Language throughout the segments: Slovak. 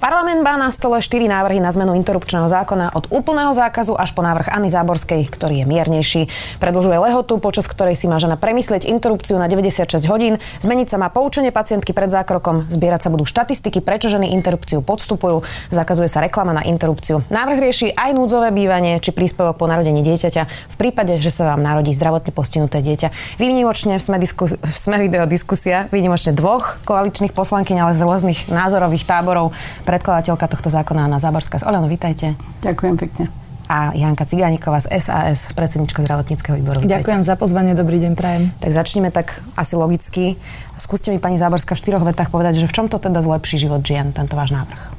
Parlament má na stole 4 návrhy na zmenu interrupčného zákona od úplného zákazu až po návrh Anny Záborskej, ktorý je miernejší. Predlžuje lehotu, počas ktorej si má žena premyslieť interrupciu na 96 hodín, zmeniť sa má poučenie pacientky pred zákrokom, zbierať sa budú štatistiky, prečo ženy interrupciu podstupujú, zakazuje sa reklama na interrupciu. Návrh rieši aj núdzové bývanie či príspevok po narodení dieťaťa v prípade, že sa vám narodí zdravotne postihnuté dieťa. Výnimočne sme, disku, sme video diskusia, výnimočne dvoch koaličných poslankyň, ale z rôznych názorových táborov predkladateľka tohto zákona Anna Záborská. Oleno, vítajte. Ďakujem pekne. A Janka Cigániková z SAS, predsednička zdravotníckého výboru. Vítajte. Ďakujem za pozvanie, dobrý deň, prajem. Tak začneme tak asi logicky. Skúste mi, pani Záborská, v štyroch vetách povedať, že v čom to teda zlepší život žien, tento váš návrh?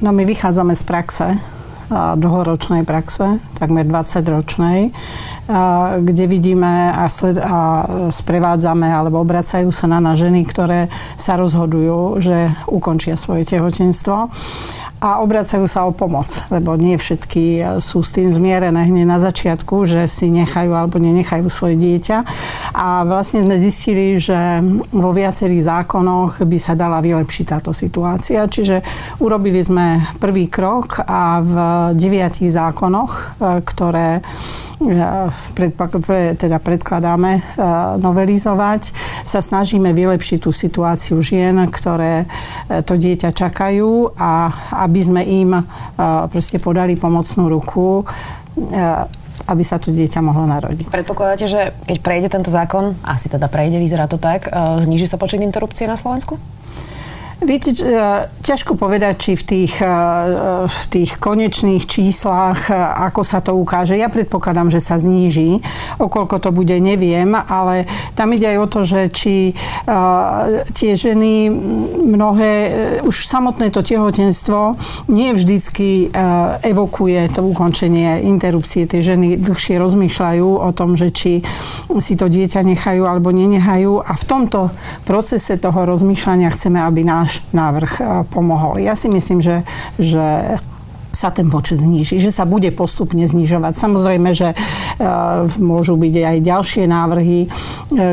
No my vychádzame z praxe, dlhoročnej praxe, takmer 20-ročnej, kde vidíme a, sled, a sprevádzame alebo obracajú sa na nás ženy, ktoré sa rozhodujú, že ukončia svoje tehotenstvo a obracajú sa o pomoc, lebo nie všetky sú s tým zmierené hneď na začiatku, že si nechajú alebo nenechajú svoje dieťa. A vlastne sme zistili, že vo viacerých zákonoch by sa dala vylepšiť táto situácia. Čiže urobili sme prvý krok a v deviatich zákonoch, e, ktoré e, teda predkladáme e, novelizovať, sa snažíme vylepšiť tú situáciu žien, ktoré to dieťa čakajú a aby sme im eh, proste podali pomocnú ruku aby sa to dieťa mohlo narodiť. Predpokladáte, že keď prejde tento zákon, asi teda prejde, vyzerá to tak, zniží sa počet interrupcií na Slovensku? Viete, e, ťažko povedať, či v tých, e, v tých konečných číslach, e, ako sa to ukáže. Ja predpokladám, že sa zníži. Okoľko to bude, neviem, ale tam ide aj o to, že či tie ženy mnohé, už samotné to tehotenstvo nie vždycky evokuje to ukončenie interrupcie. Tie ženy dlhšie rozmýšľajú o tom, že či si to dieťa nechajú alebo nenechajú a v tomto procese toho rozmýšľania chceme, aby náš návrh e, pomohol. Ja si myslím, že, že sa ten počet zníži, že sa bude postupne znižovať. Samozrejme, že e, môžu byť aj ďalšie návrhy, e,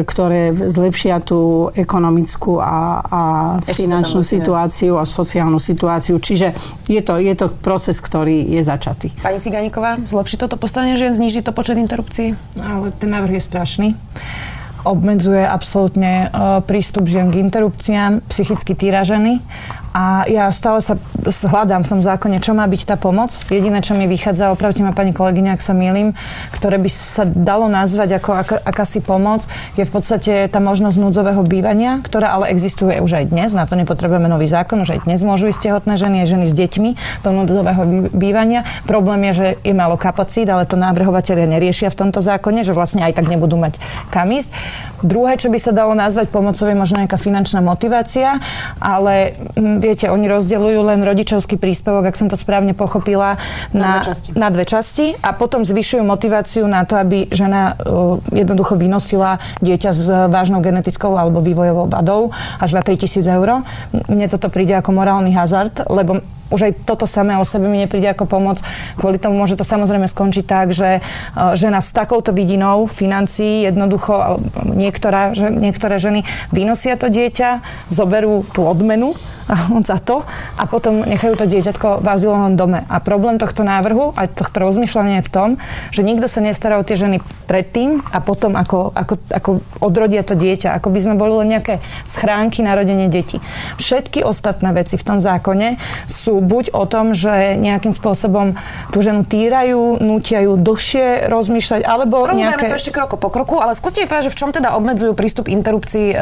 ktoré zlepšia tú ekonomickú a, a finančnú situáciu a sociálnu situáciu. Čiže je to, je to proces, ktorý je začatý. Pani Ciganíková, zlepší toto postavenie žien, zníži to počet interrupcií? Ale ten návrh je strašný obmedzuje absolútne e, prístup žien k interrupciám, psychicky týraženy a ja stále sa hľadám v tom zákone, čo má byť tá pomoc. Jediné, čo mi vychádza, opravte ma pani kolegyňa, ak sa milím, ktoré by sa dalo nazvať ako ak, akási pomoc, je v podstate tá možnosť núdzového bývania, ktorá ale existuje už aj dnes. Na to nepotrebujeme nový zákon, už aj dnes môžu ísť tehotné ženy, aj ženy s deťmi do núdzového bývania. Problém je, že je málo kapacít, ale to návrhovateľia neriešia v tomto zákone, že vlastne aj tak nebudú mať kam ísť. Druhé, čo by sa dalo nazvať pomocou, je možno nejaká finančná motivácia, ale viete, oni rozdeľujú len rodičovský príspevok, ak som to správne pochopila, na, na, dve, časti. na dve časti a potom zvyšujú motiváciu na to, aby žena uh, jednoducho vynosila dieťa s vážnou genetickou alebo vývojovou vadou až na 3000 eur. Mne toto príde ako morálny hazard, lebo už aj toto samé o sebe mi nepríde ako pomoc. Kvôli tomu môže to samozrejme skončiť tak, že e, žena s takouto vidinou financií jednoducho, niektorá, že, niektoré ženy vynosia to dieťa, zoberú tú odmenu za to a potom nechajú to dieťatko v azylovom dome. A problém tohto návrhu a tohto rozmýšľania je v tom, že nikto sa nestará o tie ženy predtým a potom, ako, ako, ako odrodia to dieťa. Ako by sme boli len nejaké schránky narodenie detí. Všetky ostatné veci v tom zákone sú buď o tom, že nejakým spôsobom tú ženu týrajú, nutia ju dlhšie rozmýšľať, alebo Rozumiem nejaké... to ešte kroko po kroku, ale skúste mi povedať, že v čom teda obmedzujú prístup interrupcií e,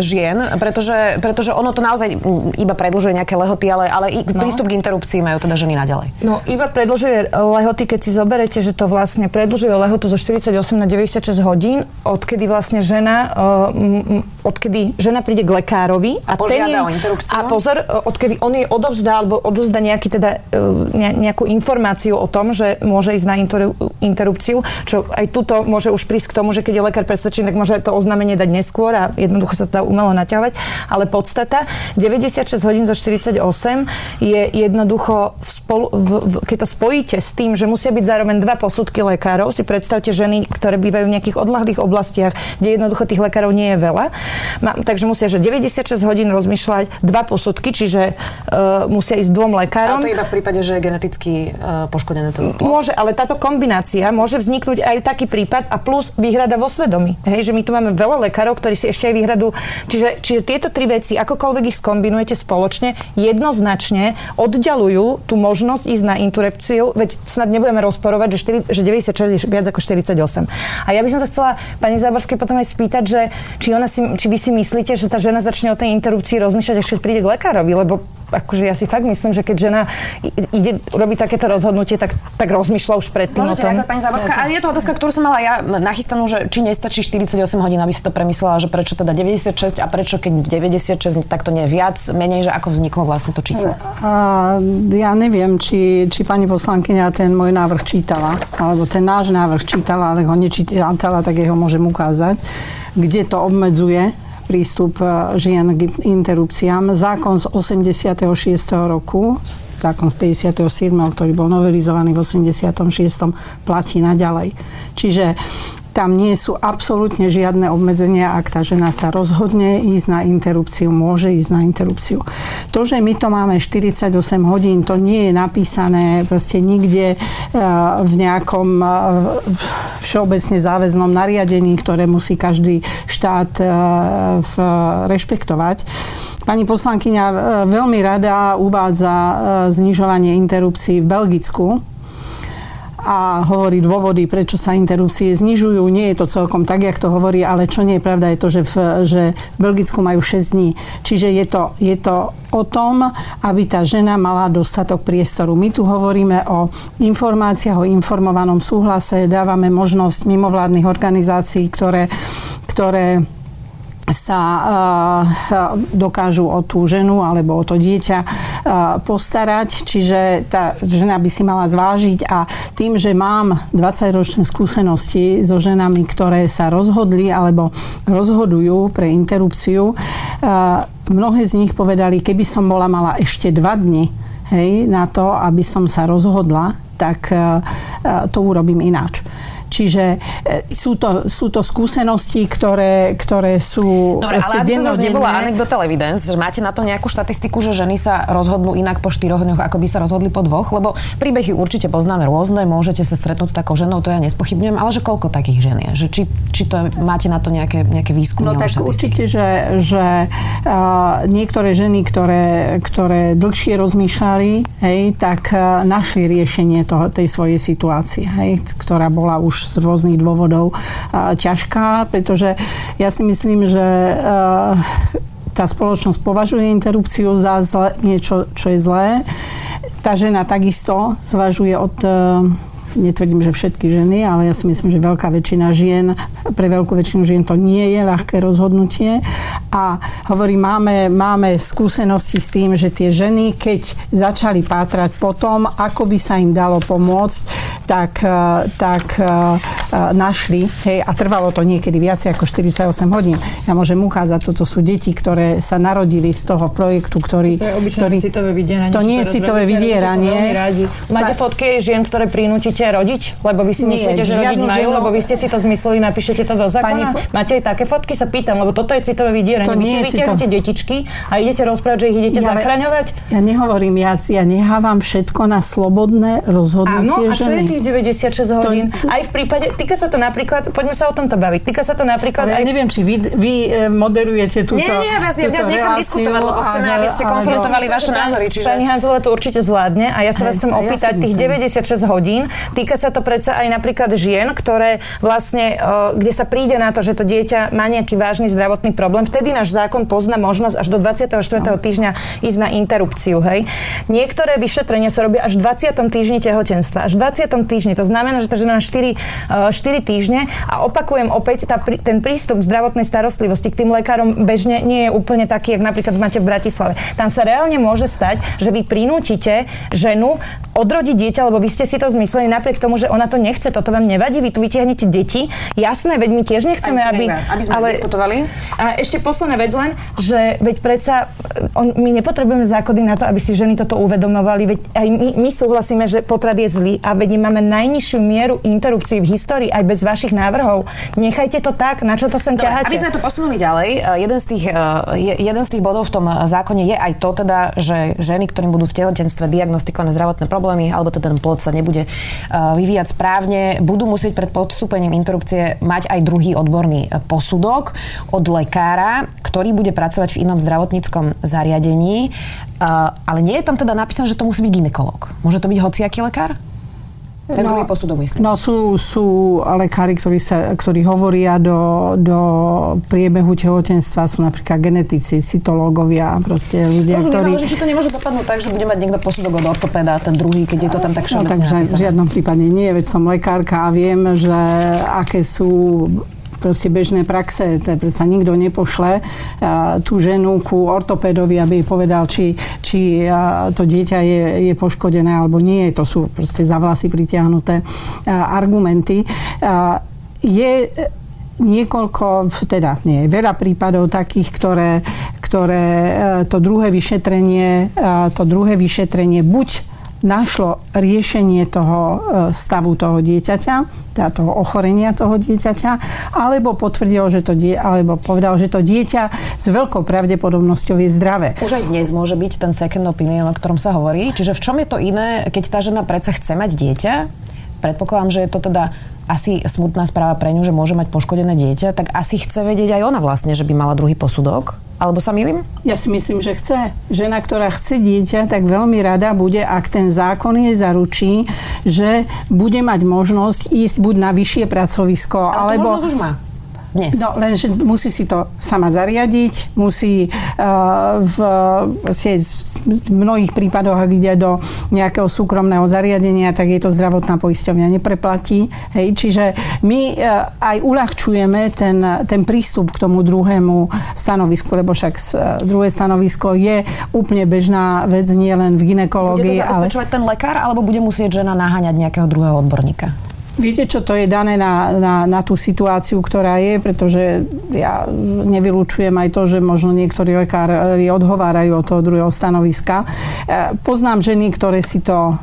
žien, pretože, pretože ono to naozaj iba predlžuje nejaké lehoty, ale, ale i no. prístup k interrupcii majú teda ženy naďalej. No iba predlžuje lehoty, keď si zoberete, že to vlastne predlžuje lehotu zo 48 na 96 hodín, odkedy vlastne žena, uh, odkedy žena príde k lekárovi a, a ten je, o interrupciu. A pozor, odkedy on jej odovzdá, alebo odozda nejaký teda, e, nejakú informáciu o tom, že môže ísť na interrupciu, čo aj tuto môže už prísť k tomu, že keď je lekár presvedčený, tak môže to oznámenie dať neskôr a jednoducho sa to dá umelo naťahovať. Ale podstata, 96 hodín zo 48 je jednoducho, v spolu, v, v, keď to spojíte s tým, že musia byť zároveň dva posudky lekárov, si predstavte ženy, ktoré bývajú v nejakých odlahlých oblastiach, kde jednoducho tých lekárov nie je veľa. takže musia, že 96 hodín rozmýšľať, dva posudky, čiže uh, musia ísť dvom lekárom. Ale to iba v prípade, že je geneticky uh, poškodené to Môže, ale táto kombinácia môže vzniknúť aj taký prípad a plus výhrada vo svedomí. Hej, že my tu máme veľa lekárov, ktorí si ešte aj výhradu. Čiže, čiže tieto tri veci, akokoľvek ich skombinujete spoločne, jednoznačne oddialujú tú možnosť ísť na interrupciu, veď snad nebudeme rozporovať, že, 4, že 96 je viac ako 48. A ja by som sa chcela pani Záborskej potom aj spýtať, že či, ona si, či vy si myslíte, že tá žena začne o tej interrupcii rozmýšľať, až keď príde k lekárovi, lebo akože ja si fakt myslím, že keď žena ide robiť takéto rozhodnutie, tak, tak rozmýšľa už predtým Môžete o tom. pani Záborská, ale je to otázka, ktorú som mala ja nachystanú, že či nestačí 48 hodín, aby si to premyslela, že prečo teda 96 a prečo keď 96, tak to nie je viac, menej, že ako vzniklo vlastne to číslo? A, ja neviem, či, či pani poslankyňa ten môj návrh čítala, alebo ten náš návrh čítala, ale ho nečítala, tak jeho môžem ukázať, kde to obmedzuje prístup e, žien k interrupciám. Zákon z 86. roku zákon z 57., ktorý bol novelizovaný v 86. platí naďalej. Čiže tam nie sú absolútne žiadne obmedzenia, ak tá žena sa rozhodne ísť na interrupciu, môže ísť na interrupciu. To, že my to máme 48 hodín, to nie je napísané proste nikde eh, v nejakom eh, všeobecne záväznom nariadení, ktoré musí každý štát eh, rešpektovať. Pani poslankyňa veľmi rada uvádza znižovanie interrupcií v Belgicku, a hovorí dôvody, prečo sa interrupcie znižujú. Nie je to celkom tak, jak to hovorí, ale čo nie je pravda, je to, že v, že v Belgicku majú 6 dní. Čiže je to, je to o tom, aby tá žena mala dostatok priestoru. My tu hovoríme o informáciách, o informovanom súhlase, dávame možnosť mimovládnych organizácií, ktoré, ktoré sa uh, dokážu o tú ženu alebo o to dieťa uh, postarať. Čiže tá žena by si mala zvážiť a tým, že mám 20-ročné skúsenosti so ženami, ktoré sa rozhodli alebo rozhodujú pre interrupciu, uh, mnohé z nich povedali, keby som bola mala ešte dva dni hej, na to, aby som sa rozhodla, tak to urobím ináč. Čiže e, sú to, sú to skúsenosti, ktoré, ktoré sú Dobre, ale aby to zase nebola anekdota evidence, že máte na to nejakú štatistiku, že ženy sa rozhodnú inak po štyroch dňoch, ako by sa rozhodli po dvoch, lebo príbehy určite poznáme rôzne, môžete sa stretnúť s takou ženou, to ja nespochybňujem, ale že koľko takých žen je? Že či, či to máte na to nejaké, nejaké výskumy? No tak určite, že, že uh, niektoré ženy, ktoré, ktoré dlhšie rozmýšľali, hej, tak uh, našli riešenie toho, tej svojej situácie, hej, ktorá bola už z rôznych dôvodov ťažká, pretože ja si myslím, že tá spoločnosť považuje interrupciu za zle, niečo, čo je zlé. Tá žena takisto zvažuje od netvrdím, že všetky ženy, ale ja si myslím, že veľká väčšina žien, pre veľkú väčšinu žien to nie je ľahké rozhodnutie. A hovorím, máme, máme skúsenosti s tým, že tie ženy, keď začali pátrať potom, ako by sa im dalo pomôcť, tak, e, tak e, e, našli. Hej, a trvalo to niekedy viac ako 48 hodín. Ja môžem ukázať, toto sú deti, ktoré sa narodili z toho projektu, ktorý... To je ktorý, citové vydieranie. To nie je citové vydieranie. Máte fotky žien, ktoré prinútite chcete rodiť? Lebo vy si Nie, myslíte, že rodiť majú, ženu... lebo vy ste si to zmysleli, napíšete to do zákona? Pani... Máte aj také fotky? Sa pýtam, lebo toto je citové vydieranie. To nie vy vyťahujete detičky a idete rozprávať, že ich idete ja, zachraňovať? Ja nehovorím, ja, ja nehávam všetko na slobodné rozhodnutie Áno, a čo ženy. je tých 96 hodín? To, to... Aj v prípade, týka sa to napríklad, poďme sa o tomto baviť, týka sa to napríklad Ale aj... ja neviem, či vy, vy e, moderujete túto Nie, nie, ja vás, ja nechám diskutovať, lebo chceme, aby ste konfrontovali vaše názory. Čiže... Pani Hanzelová to určite zvládne a ja sa vás chcem opýtať, tých 96 hodín, týka sa to predsa sa aj napríklad žien, ktoré vlastne, kde sa príde na to, že to dieťa má nejaký vážny zdravotný problém, vtedy náš zákon pozná možnosť až do 24. No. týždňa ísť na interrupciu. Hej. Niektoré vyšetrenia sa robia až v 20. týždni tehotenstva. Až v 20. týždni. To znamená, že tá žena má 4, 4 týždne a opakujem opäť, tá, ten prístup k zdravotnej starostlivosti k tým lekárom bežne nie je úplne taký, jak napríklad máte v Bratislave. Tam sa reálne môže stať, že vy prinútite ženu odrodiť dieťa, lebo vy ste si to zmysleli napriek tomu, že ona to nechce, toto vám nevadí, vy tu vytiahnete deti. Jasné, veď my tiež nechceme, aby... Aby sme ale, diskutovali. A ešte posledná vec len, že veď predsa on, my nepotrebujeme zákony na to, aby si ženy toto uvedomovali, veď aj my, my súhlasíme, že potrat je zlý a veď máme najnižšiu mieru interrupcií v histórii aj bez vašich návrhov. Nechajte to tak, na čo to sem Dobre, ťaháte? Aby sme to posunuli ďalej, eh, jeden z, tých, eh, jeden z tých bodov v tom zákone je aj to teda, že ženy, ktorým budú v tehotenstve diagnostikované zdravotné problémy, alebo teda ten plod sa nebude eh, vyvíjať správne, budú musieť pred podstúpením interrupcie mať aj druhý odborný posudok od lekára, ktorý bude pracovať v inom zdravotníckom zariadení. Ale nie je tam teda napísané, že to musí byť ginekolog. Môže to byť hociaký lekár? Ten no, druhý posudok, myslím. No sú, sú lekári, ktorí, sa, ktorí hovoria do, do priebehu tehotenstva, sú napríklad genetici, cytológovia, proste ľudia, Rozumiem, ktorí... Ale, že to nemôže dopadnúť tak, že bude mať niekto posudok od ortopéda, ten druhý, keď je to tam tak všeobecne no, takže v žiadnom prípade nie, veď som lekárka a viem, že aké sú proste bežné praxe. To predsa nikto nepošle tú ženu ku ortopédovi, aby jej povedal, či, či to dieťa je, je poškodené alebo nie. To sú proste za vlasy pritiahnuté argumenty. Je niekoľko, teda nie, veľa prípadov takých, ktoré, ktoré to druhé vyšetrenie, to druhé vyšetrenie buď našlo riešenie toho e, stavu toho dieťaťa, teda toho ochorenia toho dieťaťa, alebo potvrdilo, že to die, alebo povedal, že to dieťa s veľkou pravdepodobnosťou je zdravé. Už aj dnes môže byť ten second opinion, o ktorom sa hovorí. Čiže v čom je to iné, keď tá žena predsa chce mať dieťa? Predpokladám, že je to teda asi smutná správa pre ňu, že môže mať poškodené dieťa, tak asi chce vedieť aj ona vlastne, že by mala druhý posudok. Alebo sa milím? Ja si myslím, že chce. Žena, ktorá chce dieťa, tak veľmi rada bude, ak ten zákon jej zaručí, že bude mať možnosť ísť buď na vyššie pracovisko, Ale alebo... už má dnes. No, lenže musí si to sama zariadiť, musí uh, v, v mnohých prípadoch, ak ide do nejakého súkromného zariadenia, tak je to zdravotná poisťovňa nepreplatí. Hej, čiže my uh, aj uľahčujeme ten, ten prístup k tomu druhému stanovisku, lebo však uh, druhé stanovisko je úplne bežná vec, nie len v ginekológii. Bude to zabezpečovať ale... ten lekár, alebo bude musieť žena naháňať nejakého druhého odborníka? Viete, čo to je dané na, na, na tú situáciu, ktorá je, pretože ja nevylučujem aj to, že možno niektorí lekári odhovárajú od toho druhého stanoviska. E, poznám ženy, ktoré si to e,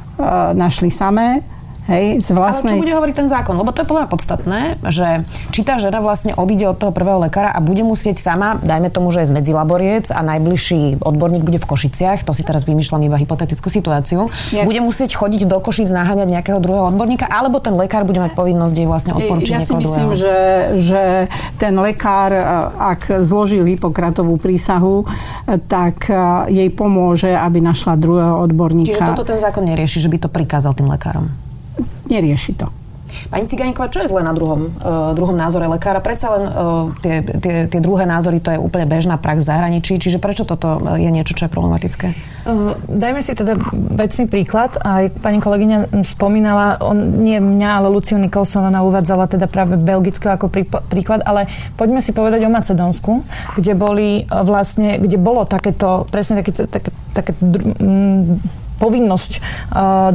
našli samé, Hej, z vlastnej... Ale čo bude hovoriť ten zákon? Lebo to je podľa mňa podstatné, že či tá žena vlastne odíde od toho prvého lekára a bude musieť sama, dajme tomu, že je z medzilaboriec a najbližší odborník bude v Košiciach, to si teraz vymýšľam iba hypotetickú situáciu, Nie. bude musieť chodiť do Košic naháňať nejakého druhého odborníka, alebo ten lekár bude mať povinnosť jej vlastne odporučiť Ja si myslím, že, že ten lekár, ak zložil Hipokratovú prísahu, tak jej pomôže, aby našla druhého odborníka. Čiže toto ten zákon nerieši, že by to prikázal tým lekárom? Nerieši to. Pani Ciganíková, čo je zle na druhom, uh, druhom názore lekára? Predsa len uh, tie, tie, tie druhé názory, to je úplne bežná prax v zahraničí, čiže prečo toto je niečo, čo je problematické? Uh, dajme si teda vecný príklad. Aj pani kolegyňa spomínala, on, nie mňa, ale Luciu Nikolson, ona uvádzala teda práve Belgicko ako príklad, ale poďme si povedať o Macedónsku, kde boli vlastne, kde bolo takéto, presne také, také, také dru, m, povinnosť uh,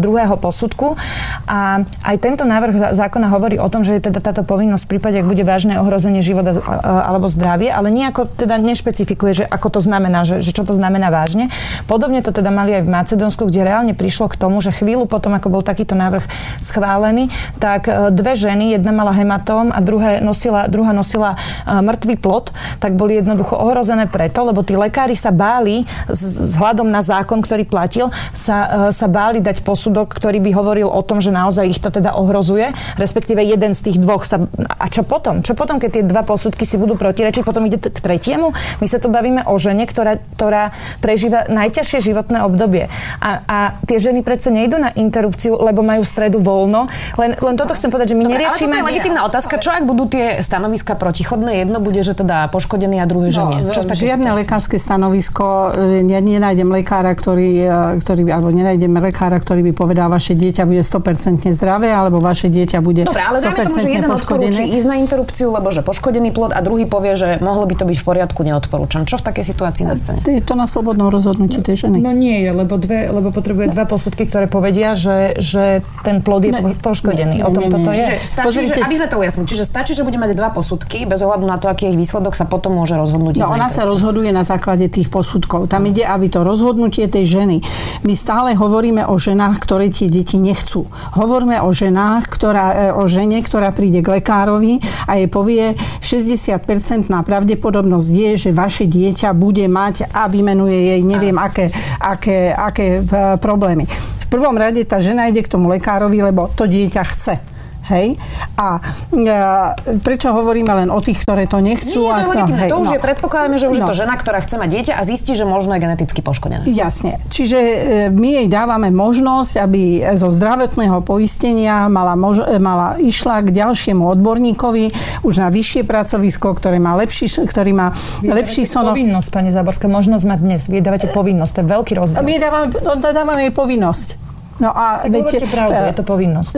druhého posudku. A aj tento návrh zákona hovorí o tom, že je teda táto povinnosť v prípade, ak bude vážne ohrozenie života uh, alebo zdravie, ale nejako teda nešpecifikuje, že ako to znamená, že, že čo to znamená vážne. Podobne to teda mali aj v Macedónsku, kde reálne prišlo k tomu, že chvíľu potom, ako bol takýto návrh schválený, tak uh, dve ženy, jedna mala hematóm a druhé nosila, druhá nosila uh, mŕtvý plod, tak boli jednoducho ohrozené preto, lebo tí lekári sa báli vzhľadom na zákon, ktorý platil, sa sa, sa báli dať posudok, ktorý by hovoril o tom, že naozaj ich to teda ohrozuje, respektíve jeden z tých dvoch sa... A čo potom? Čo potom, keď tie dva posudky si budú protirečiť, potom ide k tretiemu? My sa tu bavíme o žene, ktorá, ktorá prežíva najťažšie životné obdobie. A, a tie ženy predsa nejdú na interrupciu, lebo majú stredu voľno. Len, len toto chcem povedať, že my Dobre, neriešime... Ale toto je legitimná otázka. Čo ak budú tie stanoviska protichodné? Jedno bude, že teda poškodený a druhé, že no, nie. Čo žiadne situácii? lekárske stanovisko, e, ja nenájdem lekára, ktorý, e, ktorý alebo nenájdem lekára, ktorý by povedal, vaše dieťa bude 100% zdravé, alebo vaše dieťa bude Dobre, ale 100% tomu, že jeden odporúči ísť na interrupciu, lebo že poškodený plod a druhý povie, že mohlo by to byť v poriadku, neodporúčam. Čo v takej situácii nastane? Je to na slobodnom rozhodnutí tej ženy. No nie je, lebo, dve, lebo potrebuje dva posudky, ktoré povedia, že, že ten plod je ne, poškodený. Ne, o tom ne, toto je. Čiže stačí, Pozrite, že, aby sme to ujasnili. Čiže stačí, že bude mať dva posudky, bez ohľadu na to, aký je ich výsledok, sa potom môže rozhodnúť. No, ona sa rozhoduje na základe tých posudkov. Tam ide, aby to rozhodnutie tej ženy. My stále hovoríme o ženách, ktoré tie deti nechcú. Hovoríme o ženách, ktorá, e, o žene, ktorá príde k lekárovi a jej povie 60% na pravdepodobnosť je, že vaše dieťa bude mať a vymenuje jej neviem aké, aké, aké e, problémy. V prvom rade tá žena ide k tomu lekárovi, lebo to dieťa chce. Hej? A e, prečo hovoríme len o tých, ktoré to nechcú? Nie, to je legitimné. Hej, to už no. je, predpokladáme, že už no. je to žena, ktorá chce mať dieťa a zistí, že možno je geneticky poškodená. Jasne. Čiže e, my jej dávame možnosť, aby zo zdravotného poistenia mala, mož, e, mala išla k ďalšiemu odborníkovi už na vyššie pracovisko, ktoré má lepší, ktorý má Vy lepší sonok. povinnosť, pani Záborská, možnosť mať dnes. Vy dávate povinnosť, to je veľký rozdiel. My dávame, no, dávame jej povinnosť. No a tak viete, pravdu, je to povinnosť.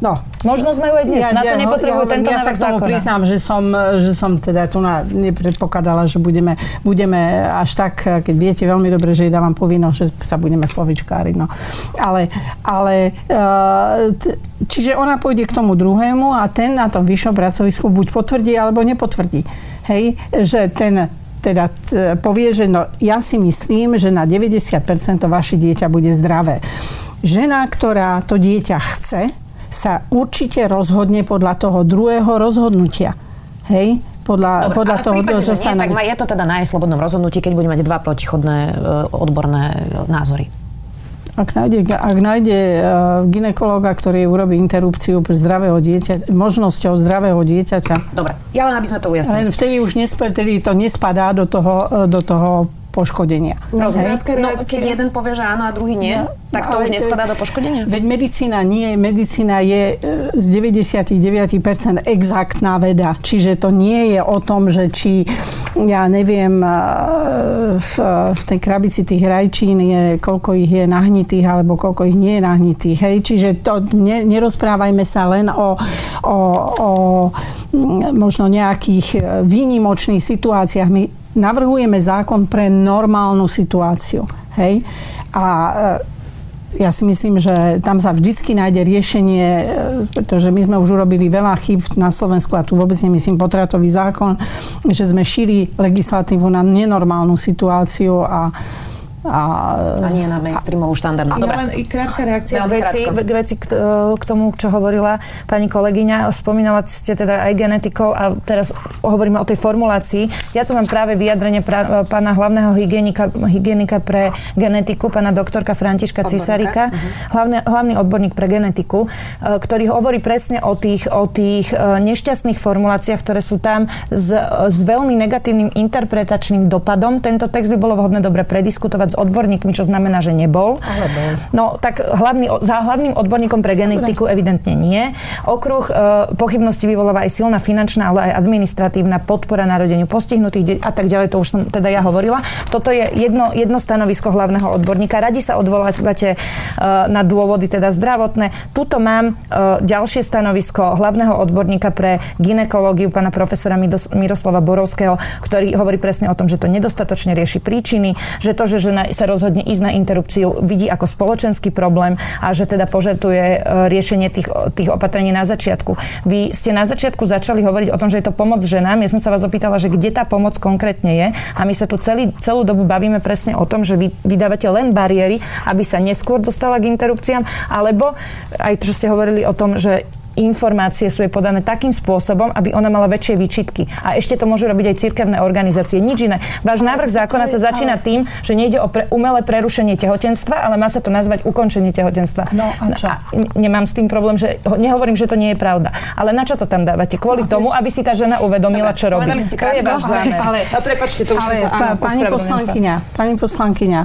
No. Možnosť majú aj dnes, ja, na to nepotrebujú ja, tento Ja sa k tomu zákona. priznám, že som, že som teda tu na, nepredpokladala, že budeme, budeme až tak, keď viete veľmi dobre, že dávam povinnosť, že sa budeme slovičkáriť. No. Ale, ale e, čiže ona pôjde k tomu druhému a ten na tom vyššom pracovisku buď potvrdí, alebo nepotvrdí. Hej, že ten teda povie, že no, ja si myslím, že na 90% to vaše dieťa bude zdravé. Žena, ktorá to dieťa chce, sa určite rozhodne podľa toho druhého rozhodnutia. Hej? Podľa, Dobre, podľa toho, prípade, čo stane. Tak je to teda na jej slobodnom rozhodnutí, keď bude mať dva protichodné e, odborné e, názory. Ak nájde, ak nájde uh, ginekologa, ktorý urobí interrupciu pre zdravého dieťa, možnosťou zdravého dieťaťa. Dobre, ja len aby sme to ujasnili. Vtedy už nesp- vtedy to nespadá do toho, do toho poškodenia. No, hej? no keď jeden povie, že áno a druhý nie, no, tak to už nespadá do poškodenia? Veď medicína nie, medicína je e, z 99% exaktná veda. Čiže to nie je o tom, že či, ja neviem, e, v, v tej krabici tých rajčín je, koľko ich je nahnitých, alebo koľko ich nie je nahnitých. Hej? Čiže to ne, nerozprávajme sa len o, o, o možno nejakých e, výnimočných situáciách. My navrhujeme zákon pre normálnu situáciu. Hej? A e, ja si myslím, že tam sa vždycky nájde riešenie, e, pretože my sme už urobili veľa chyb na Slovensku a tu vôbec nemyslím potratový zákon, že sme šíri legislatívu na nenormálnu situáciu a a, a nie na mainstreamovú štandardnú. Dobre. Ja len krátka reakcia k veci, k veci k, tomu, čo hovorila pani kolegyňa. Spomínala ste teda aj genetikov a teraz hovoríme o tej formulácii. Ja tu mám práve vyjadrenie pra, pána hlavného hygienika, hygienika pre genetiku, pána doktorka Františka Cisarika, uh-huh. hlavne, hlavný odborník pre genetiku, e, ktorý hovorí presne o tých, o tých e, nešťastných formuláciách, ktoré sú tam s, s veľmi negatívnym interpretačným dopadom. Tento text by bolo vhodné dobre prediskutovať s odborníkmi, čo znamená, že nebol. No tak hlavný, za hlavným odborníkom pre genetiku Dobre. evidentne nie. Okruh e, pochybnosti vyvoláva aj silná finančná, ale aj administratívna podpora narodeniu postihnutých de- a tak ďalej. To už som teda ja hovorila. Toto je jedno, jedno stanovisko hlavného odborníka. Radi sa odvolávate e, na dôvody teda zdravotné. Tuto mám e, ďalšie stanovisko hlavného odborníka pre ginekológiu, pána profesora Miroslava Borovského, ktorý hovorí presne o tom, že to nedostatočne rieši príčiny, že to, že žena sa rozhodne ísť na interrupciu, vidí ako spoločenský problém a že teda požaduje e, riešenie tých, tých opatrení na začiatku. Vy ste na začiatku začali hovoriť o tom, že je to pomoc ženám. Ja som sa vás opýtala, že kde tá pomoc konkrétne je a my sa tu celý, celú dobu bavíme presne o tom, že vy vydávate len bariéry, aby sa neskôr dostala k interrupciám, alebo aj to, čo ste hovorili o tom, že informácie sú jej podané takým spôsobom, aby ona mala väčšie výčitky. A ešte to môžu robiť aj cirkevné organizácie. Nič iné. Váš návrh zákona sa začína tým, že nejde o pre, umelé prerušenie tehotenstva, ale má sa to nazvať ukončenie tehotenstva. No a čo? A nemám s tým problém, že nehovorím, že to nie je pravda. Ale na čo to tam dávate? Kvôli no, tomu, aby si tá žena uvedomila, čo robí. To je váš ale, ale, ale, prepačte, to už ale, sa, áno, pani poslankyňa, pani poslankyňa,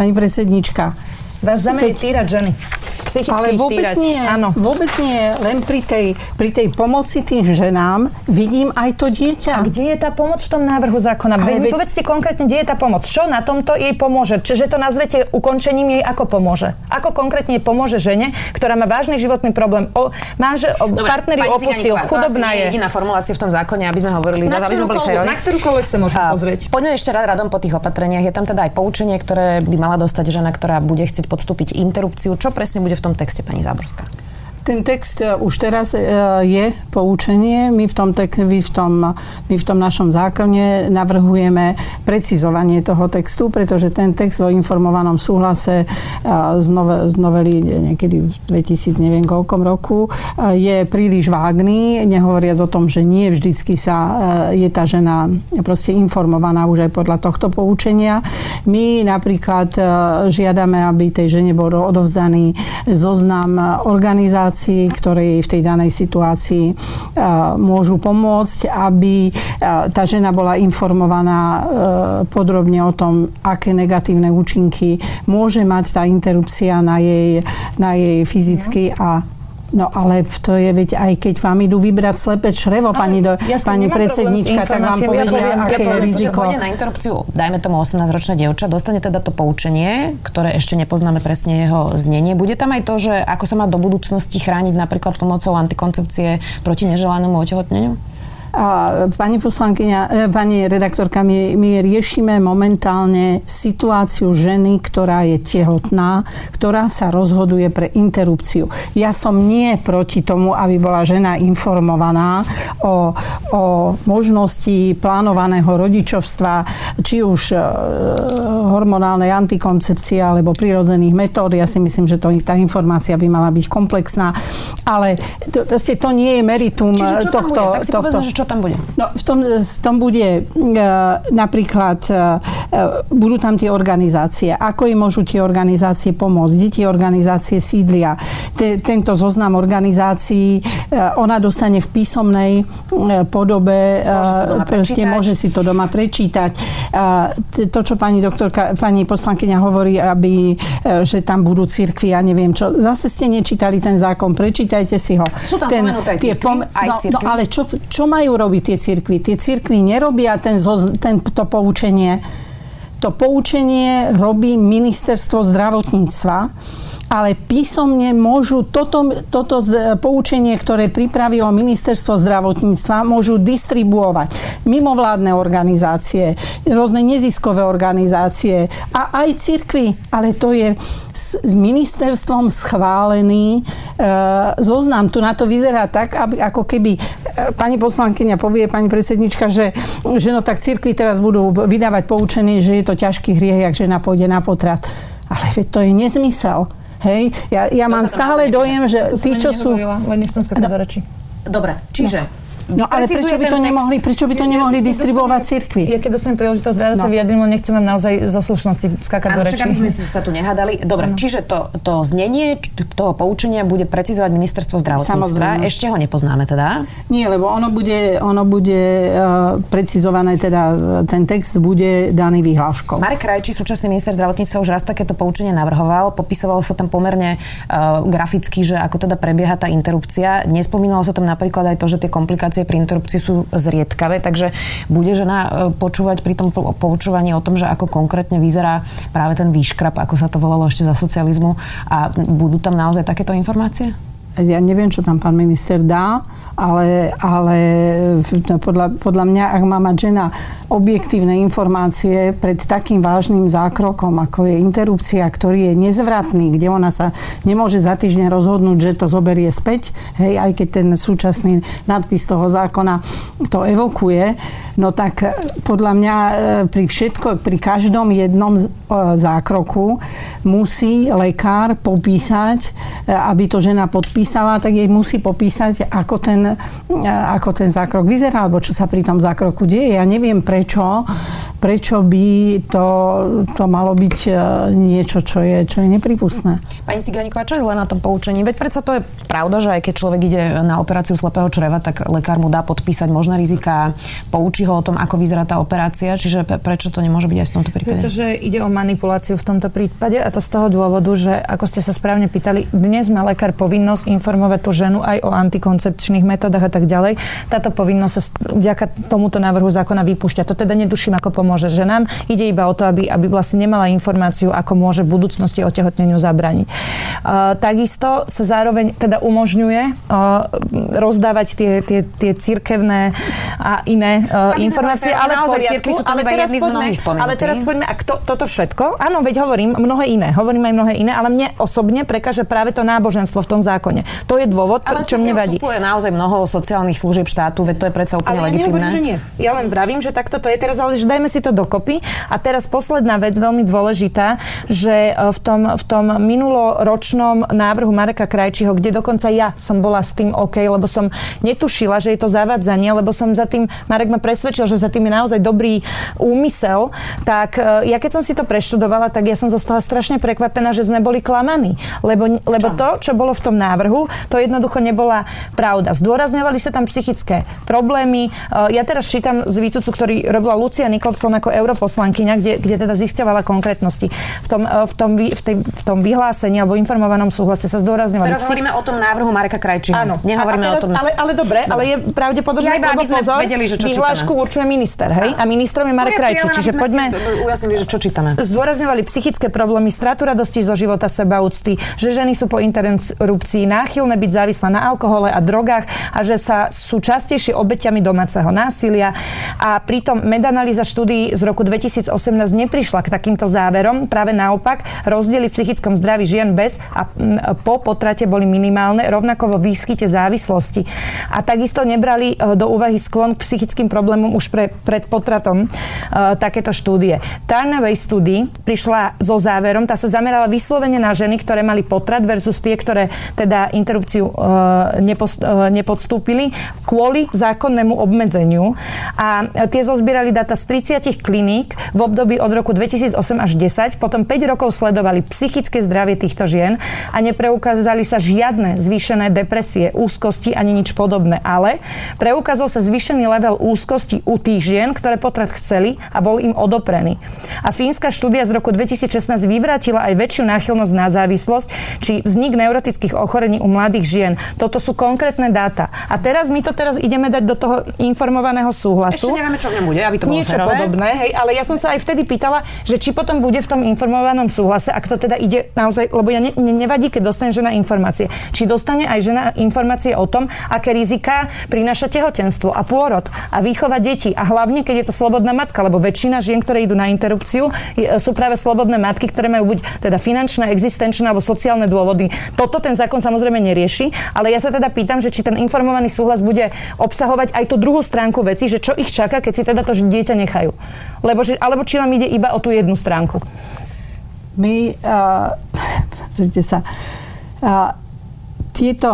pani predsednička, Váš zámer je týrať ženy. Psychicky Ale vôbec týrať. nie. Áno. Vôbec nie. Len pri tej, pri tej pomoci tým ženám vidím aj to dieťa. A kde je tá pomoc v tom návrhu zákona? Ale veď... povedzte konkrétne, kde je tá pomoc. Čo na tomto jej pomôže? Čiže to nazvete ukončením jej ako pomôže? Ako konkrétne jej pomôže žene, ktorá má vážny životný problém? O, manže, o, Dobre, partner ju opustil, chudobná je. jediná formulácia v tom zákone, aby sme hovorili, na, sme boli Na ktorúkoľvek sa môžeme pozrieť. Poďme ešte rád radom po tých opatreniach. Je tam teda aj poučenie, ktoré by mala dostať žena, ktorá bude chcieť podstúpiť interrupciu. Čo presne bude v tom texte, pani Záborská? Ten text e, už teraz e, je poučenie. My v tom, my v tom, my v tom našom zákone navrhujeme precizovanie toho textu, pretože ten text o informovanom súhlase e, z, nove, z novely niekedy v 2000 neviem koľkom roku je príliš vágný, nehovoriac o tom, že nie vždycky sa je tá žena proste informovaná už aj podľa tohto poučenia. My napríklad žiadame, aby tej žene bol odovzdaný zoznam organizácií, ktoré jej v tej danej situácii môžu pomôcť, aby tá žena bola informovaná podrobne o tom, aké negatívne účinky môže mať tá interrupcia na jej, na jej fyzický a No ale to je, veď aj keď vám idú vybrať slepe črevo, pani, do, ja pani predsednička, tak vám povedia, ja aké je riziko. Že na interrupciu, dajme tomu 18-ročná dievča, dostane teda to poučenie, ktoré ešte nepoznáme presne jeho znenie. Bude tam aj to, že ako sa má do budúcnosti chrániť napríklad pomocou antikoncepcie proti neželanému otehotneniu? A pani poslankyňa, e, pani redaktorka, my, my riešime momentálne situáciu ženy, ktorá je tehotná, ktorá sa rozhoduje pre interrupciu. Ja som nie proti tomu, aby bola žena informovaná o, o možnosti plánovaného rodičovstva, či už e, hormonálnej antikoncepcie alebo prirodzených metód. Ja si myslím, že to, tá informácia by mala byť komplexná, ale to, proste to nie je meritum Čiže čo tohto. Tam bude? Tak si tohto. Povedzme, že čo tam bude? No, v tom, v tom bude uh, napríklad, uh, budú tam tie organizácie. Ako im môžu tie organizácie pomôcť? Kde tie organizácie sídlia? Te, tento zoznam organizácií ona dostane v písomnej podobe. Môže, môže si to doma prečítať. To, čo pani doktorka, pani poslankyňa hovorí, aby, uh, že tam budú cirkvi, ja neviem čo. Zase ste nečítali ten zákon, prečítajte si ho. Sú tam ten, tie pom- aj no, no, ale čo, čo majú robiť tie cirkvy? Tie cirkvy nerobia ten, ten, to poučenie. To poučenie robí ministerstvo zdravotníctva ale písomne môžu toto, toto poučenie, ktoré pripravilo ministerstvo zdravotníctva, môžu distribuovať mimovládne organizácie, rôzne neziskové organizácie a aj cirkvy. Ale to je s ministerstvom schválený e, zoznam. Tu na to vyzerá tak, aby, ako keby e, pani poslankyňa povie, pani predsednička, že, že no tak cirkvy teraz budú vydávať poučenie, že je to ťažký hriech, ak žena pôjde na potrat. Ale to je nezmysel. Hej, ja, ja mám stále dojem, že tí, čo sú... Len nechcem skakať do reči. Dobre, čiže no. No ale prečo by to nemohli, prečo by to nemohli distribuovať cirkvi? Ja keď dostanem príležitosť, rada no. sa vyjadrím, len nechcem vám naozaj zo slušnosti skákať do. Však sme sa tu nehádali. Dobre, ano. čiže to, to znenie toho poučenia bude precizovať ministerstvo zdravotníctva. Samozrejme. Ešte ho nepoznáme teda? Nie, lebo ono bude, ono bude uh, precizované, teda e, ten text bude daný vyhláškou. Marek Krajčí, súčasný minister zdravotníctva, už raz takéto poučenie navrhoval. Popisoval sa tam pomerne uh, graficky, že ako teda prebieha tá interrupcia. Nespomínalo sa tam napríklad aj to, že tie komplikácie informácie pri interrupcii sú zriedkavé, takže bude žena e, počúvať pri tom poučovaní o tom, že ako konkrétne vyzerá práve ten výškrap, ako sa to volalo ešte za socializmu a budú tam naozaj takéto informácie? Ja neviem, čo tam pán minister dá, ale, ale podľa, podľa mňa, ak má mať žena objektívne informácie pred takým vážnym zákrokom, ako je interrupcia, ktorý je nezvratný, kde ona sa nemôže za týždeň rozhodnúť, že to zoberie späť, hej, aj keď ten súčasný nadpis toho zákona to evokuje, no tak podľa mňa e, pri všetko, pri každom jednom e, zákroku musí lekár popísať, e, aby to žena podpísala tak jej musí popísať, ako ten, ako ten zákrok vyzerá, alebo čo sa pri tom zákroku deje. Ja neviem prečo, prečo by to, to malo byť niečo, čo je, čo je nepripustné. Pani Ciganíková, čo je len na tom poučení? Veď predsa to je pravda, že aj keď človek ide na operáciu slepého čreva, tak lekár mu dá podpísať možné rizika, poučí ho o tom, ako vyzerá tá operácia, čiže prečo to nemôže byť aj v tomto prípade? Pretože ide o manipuláciu v tomto prípade a to z toho dôvodu, že ako ste sa správne pýtali, dnes má lekár povinnosť informovať tú ženu aj o antikoncepčných metodách a tak ďalej. Táto povinnosť sa vďaka tomuto návrhu zákona vypúšťa. To teda neduším, ako pomôže ženám. Ide iba o to, aby, aby vlastne nemala informáciu, ako môže v budúcnosti otehotneniu zabrániť. Uh, takisto sa zároveň teda umožňuje uh, rozdávať tie, tie, tie cirkevné a iné uh, informácie, ale v poriadku. Sú ale teraz, poďme, ale teraz poďme, ak to, toto všetko, áno, veď hovorím mnohé iné, hovorím aj mnohé iné, ale mne osobne prekáže práve to náboženstvo v tom zákone. To je dôvod, ale čo mne vadí. Ale naozaj mnoho sociálnych služieb štátu, veď to je predsa úplne ale legitimné. Ja že nie. Ja len vravím, že takto to je teraz, ale že dajme si to dokopy. A teraz posledná vec, veľmi dôležitá, že e, v tom, v tom minuloročnom návrhu Mareka Krajčího, kde dokonca ja som bola s tým OK, lebo som netušila, že je to zavádzanie, lebo som za tým, Marek ma presvedčil, že za tým je naozaj dobrý úmysel, tak e, ja keď som si to preštudovala, tak ja som zostala strašne prekvapená, že sme boli klamaní. Lebo, lebo to, čo bolo v tom návrhu, to jednoducho nebola pravda. Zdôrazňovali sa tam psychické problémy. E, ja teraz čítam z výcucu, ktorý robila Lucia Nicholson ako europoslankyňa, kde, kde teda zisťovala konkrétnosti. V tom, e, v tom, v tej, v tom vyhlásení alebo informovanom súhlase sa zdôrazňovali. Teraz hovoríme o tom návrhu Mareka Krajčího. Áno. Nehovoríme a, a teraz, o tom. Ale, ale dobre, ale je pravdepodobne, ja, aby sme pozor, vedeli, že čo vyhlášku čítame. určuje minister, hej? A ministrom je Marek Krajčí, čiže poďme... Ujasnili, že čo čítame. Zdôrazňovali psychické problémy, stratu radosti zo života, sebaúcty, že ženy sú po interrupcii náchylné byť závislé na alkohole a drogách a že sa sú častejšie obeťami domáceho násilia. A pritom medanalýza štúdií z roku 2018 neprišla k takýmto záverom. Práve naopak, rozdiely v psychickom zdraví žien bez a po potrate boli minimálne, rovnako vo výskyte závislosti. A takisto nebrali e, do úvahy sklon k psychickým problémom už pre, pred potratom uh, takéto štúdie. Tarnavej štúdii prišla so záverom, tá sa zamerala vyslovene na ženy, ktoré mali potrat versus tie, ktoré teda interrupciu uh, nepost, nepodstúpili kvôli zákonnému obmedzeniu. A tie zozbierali data z 30 kliník v období od roku 2008 až 10, potom 5 rokov sledovali psychické zdravie týchto žien a nepreukázali sa žiadne zvýšené depresie, úzkosti ani nič podobné ale preukázal sa zvýšený level úzkosti u tých žien, ktoré potrat chceli a bol im odoprený. A fínska štúdia z roku 2016 vyvrátila aj väčšiu náchylnosť na závislosť, či vznik neurotických ochorení u mladých žien. Toto sú konkrétne dáta. A teraz my to teraz ideme dať do toho informovaného súhlasu. Ešte nevieme, čo v ňom bude, aby to bolo Niečo ferové. podobné, hej, ale ja som sa aj vtedy pýtala, že či potom bude v tom informovanom súhlase, ak to teda ide naozaj, lebo ja ne, nevadí, keď dostane žena informácie. Či dostane aj žena informácie o tom, aké rizika prináša tehotenstvo a pôrod a výchova detí. A hlavne, keď je to slobodná matka, lebo väčšina žien, ktoré idú na interrupciu, sú práve slobodné matky, ktoré majú buď teda finančné, existenčné alebo sociálne dôvody. Toto ten zákon samozrejme nerieši, ale ja sa teda pýtam, že či ten informovaný súhlas bude obsahovať aj tú druhú stránku veci, že čo ich čaká, keď si teda to dieťa nechajú. Lebo, že, alebo či vám ide iba o tú jednu stránku. My, uh, sa, uh, tieto,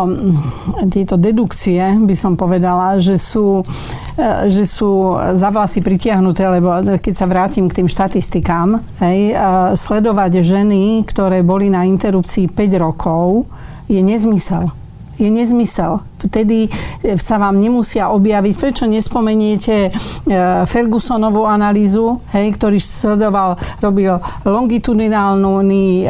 tieto dedukcie, by som povedala, že sú, e, že sú za vlasy pritiahnuté, lebo keď sa vrátim k tým štatistikám, hej, sledovať ženy, ktoré boli na interrupcii 5 rokov, je nezmysel je nezmysel. Vtedy sa vám nemusia objaviť. Prečo nespomeniete e, Fergusonovú analýzu, hej, ktorý sledoval, robil longitudinálny e,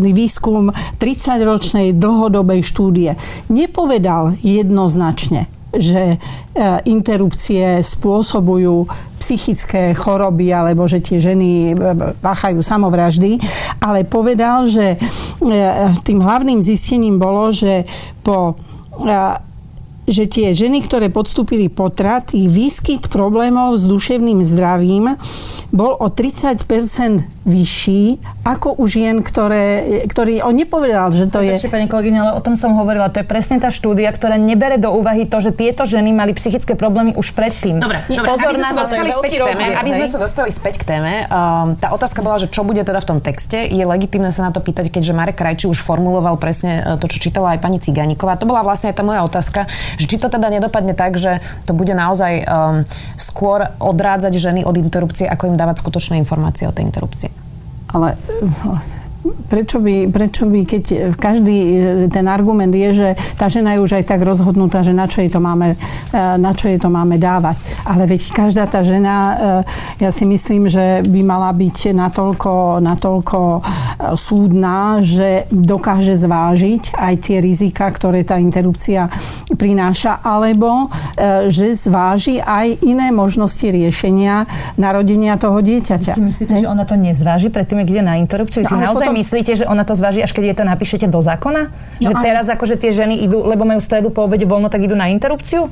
výskum 30-ročnej dlhodobej štúdie. Nepovedal jednoznačne, že e, interrupcie spôsobujú psychické choroby alebo že tie ženy e, páchajú samovraždy, ale povedal, že e, tým hlavným zistením bolo, že po že tie ženy, ktoré podstúpili potrat, ich výskyt problémov s duševným zdravím bol o 30% vyšší ako u žien, ktoré, ktorý on nepovedal, že to je... pani kolegyňa, ale o tom som hovorila. To je presne tá štúdia, ktorá nebere do úvahy to, že tieto ženy mali psychické problémy už predtým. Dobre, dobre Pozor aby, sme sa dostali späť k téme, aby sme sa dostali späť k téme, um, tá otázka bola, že čo bude teda v tom texte. Je legitimné sa na to pýtať, keďže Marek Krajči už formuloval presne e, to, čo čítala aj pani Ciganíková. To bola vlastne aj tá moja otázka, či to teda nedopadne tak, že to bude naozaj um, skôr odrádzať ženy od interrupcie, ako im dávať skutočné informácie o tej interrupcii. Ale vlastne prečo by, prečo by, keď každý e, ten argument je, že tá žena je už aj tak rozhodnutá, že na čo jej to máme, e, na čo jej to máme dávať. Ale veď každá tá žena, e, ja si myslím, že by mala byť natoľko, natoľko súdna, že dokáže zvážiť aj tie rizika, ktoré tá interrupcia prináša, alebo že zváži aj iné možnosti riešenia narodenia toho dieťaťa. Myslíte, že ona to nezváži predtým, keď ide na interrupciu? No, naozaj. Myslíte, že ona to zváži, až keď je to napíšete do zákona? No, že teraz akože tie ženy idú, lebo majú stredu po obede voľno, tak idú na interrupciu?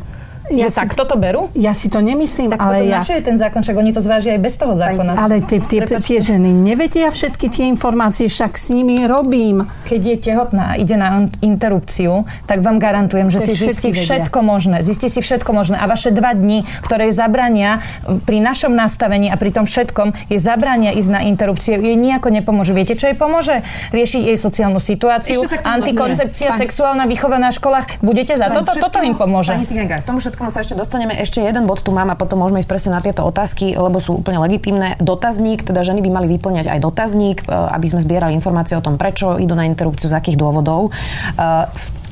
Ja že si, takto to berú? Ja si to nemyslím, tak ale ja... Na je ten zákon? Však oni to zvážia aj bez toho zákona. Ale tie, tie, tie ženy nevedia všetky tie informácie, však s nimi robím. Keď je tehotná, ide na interrupciu, tak vám garantujem, že to si zistí vedia. všetko možné. Zistí si všetko možné. A vaše dva dni, ktoré zabrania pri našom nastavení a pri tom všetkom, je zabrania ísť na interrupciu, jej nejako nepomôže. Viete, čo jej pomôže? Riešiť jej sociálnu situáciu, antikoncepcia, sexuálna výchova na školách. Budete za toto? Toto im pomôže. Pani tomu všetko tomu sa ešte dostaneme. Ešte jeden bod tu mám a potom môžeme ísť presne na tieto otázky, lebo sú úplne legitimné. Dotazník, teda ženy by mali vyplňať aj dotazník, e, aby sme zbierali informácie o tom, prečo idú na interrupciu, z akých dôvodov. E,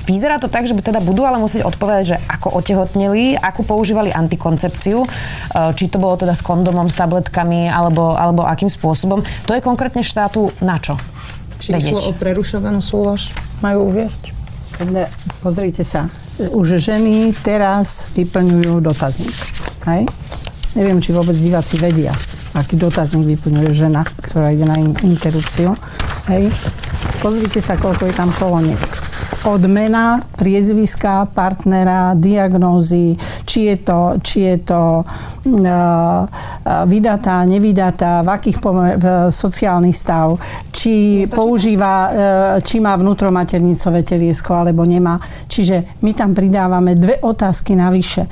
vyzerá to tak, že by teda budú ale musieť odpovedať, že ako otehotneli, ako používali antikoncepciu, e, či to bolo teda s kondomom, s tabletkami, alebo, alebo akým spôsobom. To je konkrétne štátu na čo? Či vedieť. išlo o prerušovanú súlož? Majú uviesť? Pozrite sa, už ženy teraz vyplňujú dotazník. Hej? Neviem, či vôbec diváci vedia, aký dotazník vyplňuje žena, ktorá ide na interrupciu. Hej? Pozrite sa, koľko je tam koloniek. Odmena, priezviska, partnera, diagnózy, či je to, či je to uh, vydatá, nevydatá, v akých pomer, v sociálny stav, či Nestačí používa, uh, či má vnútromaternicové teliesko alebo nemá. Čiže my tam pridávame dve otázky navyše.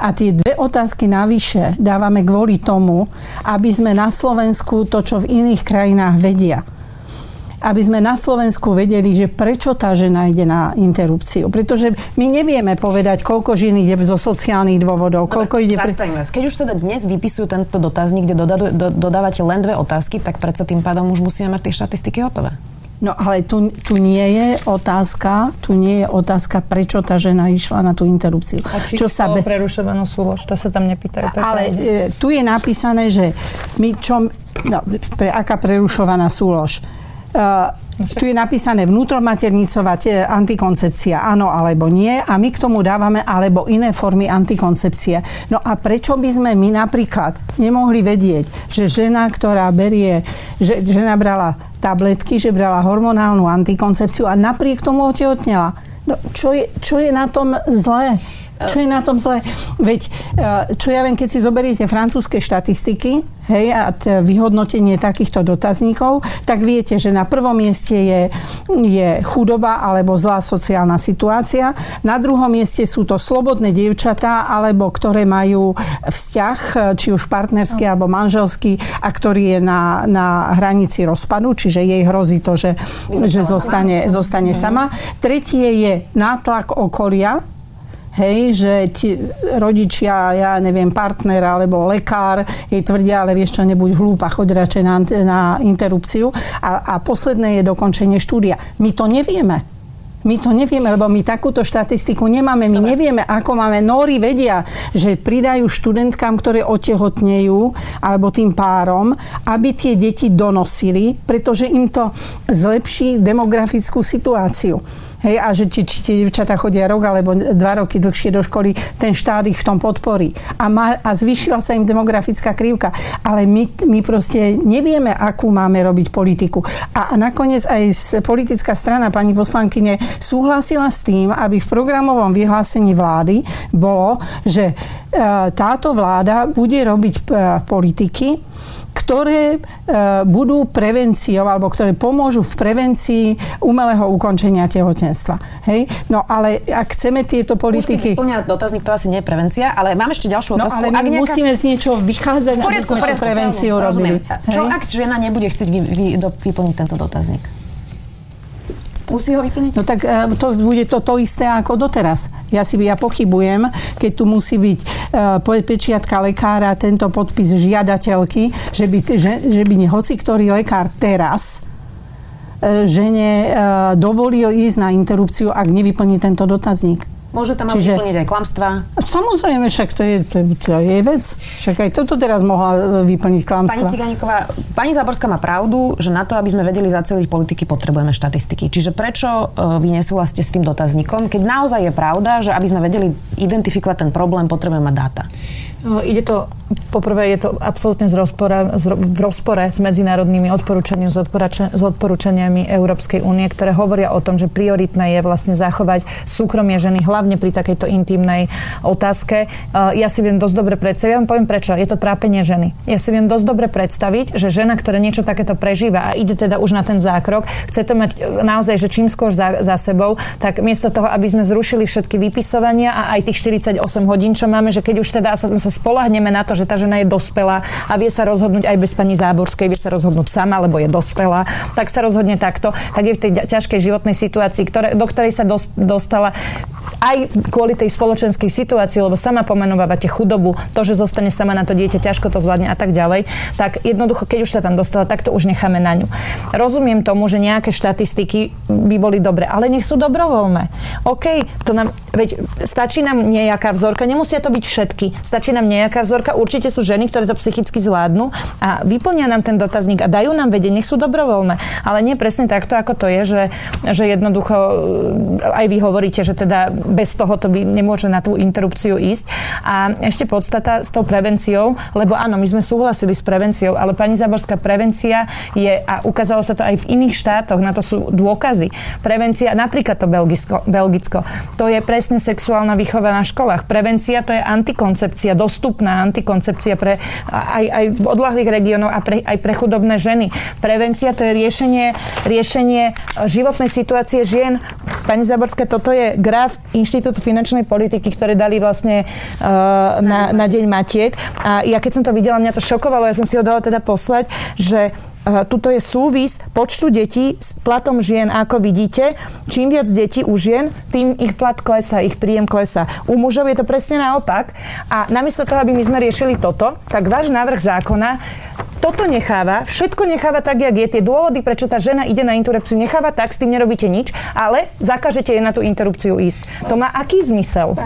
A tie dve otázky navyše dávame kvôli tomu, aby sme na Slovensku to, čo v iných krajinách vedia aby sme na Slovensku vedeli, že prečo tá žena ide na interrupciu. Pretože my nevieme povedať, koľko žien ide zo sociálnych dôvodov, Dobre, koľko ide... Pre... Keď už teda dnes vypisujú tento dotazník, kde dodadu, do, dodávate len dve otázky, tak predsa tým pádom už musíme mať tie štatistiky hotové. No ale tu, tu nie je otázka, tu nie je otázka, prečo tá žena išla na tú interrupciu. A či čo sa be... prerušovanú súlož, to sa tam nepýtajú. Ale e, tu je napísané, že my čo, no, pre, aká prerušovaná súlož tu je napísané vnútromaternicová antikoncepcia, áno alebo nie a my k tomu dávame alebo iné formy antikoncepcie. No a prečo by sme my napríklad nemohli vedieť, že žena, ktorá berie, že žena brala tabletky, že brala hormonálnu antikoncepciu a napriek tomu otehotnela. No, čo, je, čo je na tom zlé? Čo je na tom zle? Veď, e, čo ja viem, keď si zoberiete francúzske štatistiky hej, a vyhodnotenie takýchto dotazníkov, tak viete, že na prvom mieste je, je chudoba alebo zlá sociálna situácia. Na druhom mieste sú to slobodné dievčatá, alebo ktoré majú vzťah, či už partnerský alebo manželský, a ktorý je na, na hranici rozpadu, čiže jej hrozí to, že, že zostane, zostane sama. Tretie je nátlak okolia, Hej, že ti rodičia, ja neviem, partner alebo lekár jej tvrdia, ale vieš čo, nebuď hlúpa, choď radšej na, na interrupciu. A, a posledné je dokončenie štúdia. My to nevieme. My to nevieme, lebo my takúto štatistiku nemáme. My nevieme, ako máme. Nóri vedia, že pridajú študentkám, ktoré otehotnejú, alebo tým párom, aby tie deti donosili, pretože im to zlepší demografickú situáciu. Hej, a že či, či tie devčatá chodia rok alebo dva roky dlhšie do školy, ten štát ich v tom podporí. A, má, a zvýšila sa im demografická krivka. Ale my, my proste nevieme, akú máme robiť politiku. A, a nakoniec aj politická strana pani poslankyne súhlasila s tým, aby v programovom vyhlásení vlády bolo, že e, táto vláda bude robiť e, politiky, ktoré e, budú prevenciou alebo ktoré pomôžu v prevencii umelého ukončenia tehotenstva. Hej? No ale ak chceme tieto politiky... Už dotazník, to asi nie je prevencia, ale mám ešte ďalšiu no, otázku. No ale my nejaká... musíme z niečoho vychádzať, aby sme tú prevenciu robili. Čo ak žena nebude chcieť vy, vy, do, vyplniť tento dotazník? Musí ho vyplniť? No tak e, to bude to, to isté ako doteraz. Ja si ja pochybujem, keď tu musí byť uh, pečiatka lekára, tento podpis žiadateľky, že by, že, že by hoci ktorý lekár teraz uh, žene dovolil ísť na interrupciu, ak nevyplní tento dotazník. Môže tam Čiže, vyplniť aj klamstvá? Samozrejme, však to je, to, to je vec. Však aj toto teraz mohla e, vyplniť klamstvá. Pani Ciganíková, pani Záborská má pravdu, že na to, aby sme vedeli zaceliť politiky, potrebujeme štatistiky. Čiže prečo e, vy nesúhlasíte s tým dotazníkom, keď naozaj je pravda, že aby sme vedeli identifikovať ten problém, potrebujeme mať dáta? No, ide to, poprvé je to absolútne z rozpora, z, v rozpore s medzinárodnými odporúčaniami, s odporúčaniami Európskej únie, ktoré hovoria o tom, že prioritné je vlastne zachovať súkromie ženy, hlavne pri takejto intimnej otázke. Ja si viem dosť dobre predstaviť, ja vám poviem prečo, je to trápenie ženy. Ja si viem dosť dobre predstaviť, že žena, ktorá niečo takéto prežíva a ide teda už na ten zákrok, chce to mať e, naozaj, že čím skôr za, za sebou, tak miesto toho, aby sme zrušili všetky vypisovania a aj tých 48 hodín, čo máme, že keď už teda sa, sa spolahneme na to, že tá žena je dospelá a vie sa rozhodnúť aj bez pani Záborskej, vie sa rozhodnúť sama, lebo je dospelá, tak sa rozhodne takto, tak je v tej ťažkej životnej situácii, ktoré, do ktorej sa dos, dostala aj kvôli tej spoločenskej situácii, lebo sama pomenovávate chudobu, to, že zostane sama na to dieťa, ťažko to zvládne a tak ďalej, tak jednoducho, keď už sa tam dostala, tak to už necháme na ňu. Rozumiem tomu, že nejaké štatistiky by boli dobre, ale nech sú dobrovoľné. OK, to nám, veď stačí nám nejaká vzorka, nemusia to byť všetky, stačí nám nejaká vzorka, určite sú ženy, ktoré to psychicky zvládnu a vyplnia nám ten dotazník a dajú nám vedieť, nech sú dobrovoľné. Ale nie presne takto, ako to je, že, že jednoducho aj vy hovoríte, že teda bez toho to by nemôže na tú interrupciu ísť. A ešte podstata s tou prevenciou, lebo áno, my sme súhlasili s prevenciou, ale pani Záborská prevencia je, a ukázalo sa to aj v iných štátoch, na to sú dôkazy. Prevencia, napríklad to Belgicko, Belgicko to je presne sexuálna výchova na školách. Prevencia to je antikoncepcia, dostupná antikoncepcia pre aj, aj v odlahlých regiónoch a pre, aj pre chudobné ženy. Prevencia to je riešenie, riešenie životnej situácie žien. Pani Záborská, toto je graf Inštitútu finančnej politiky, ktoré dali vlastne uh, na, na Deň Matiek. A ja keď som to videla, mňa to šokovalo, ja som si ho dala teda poslať, že tuto je súvis počtu detí s platom žien. Ako vidíte, čím viac detí u žien, tým ich plat klesá, ich príjem klesá. U mužov je to presne naopak. A namiesto toho, aby my sme riešili toto, tak váš návrh zákona toto necháva, všetko necháva tak, jak je. Tie dôvody, prečo tá žena ide na interrupciu, necháva tak, s tým nerobíte nič, ale zakažete jej na tú interrupciu ísť. To má aký zmysel?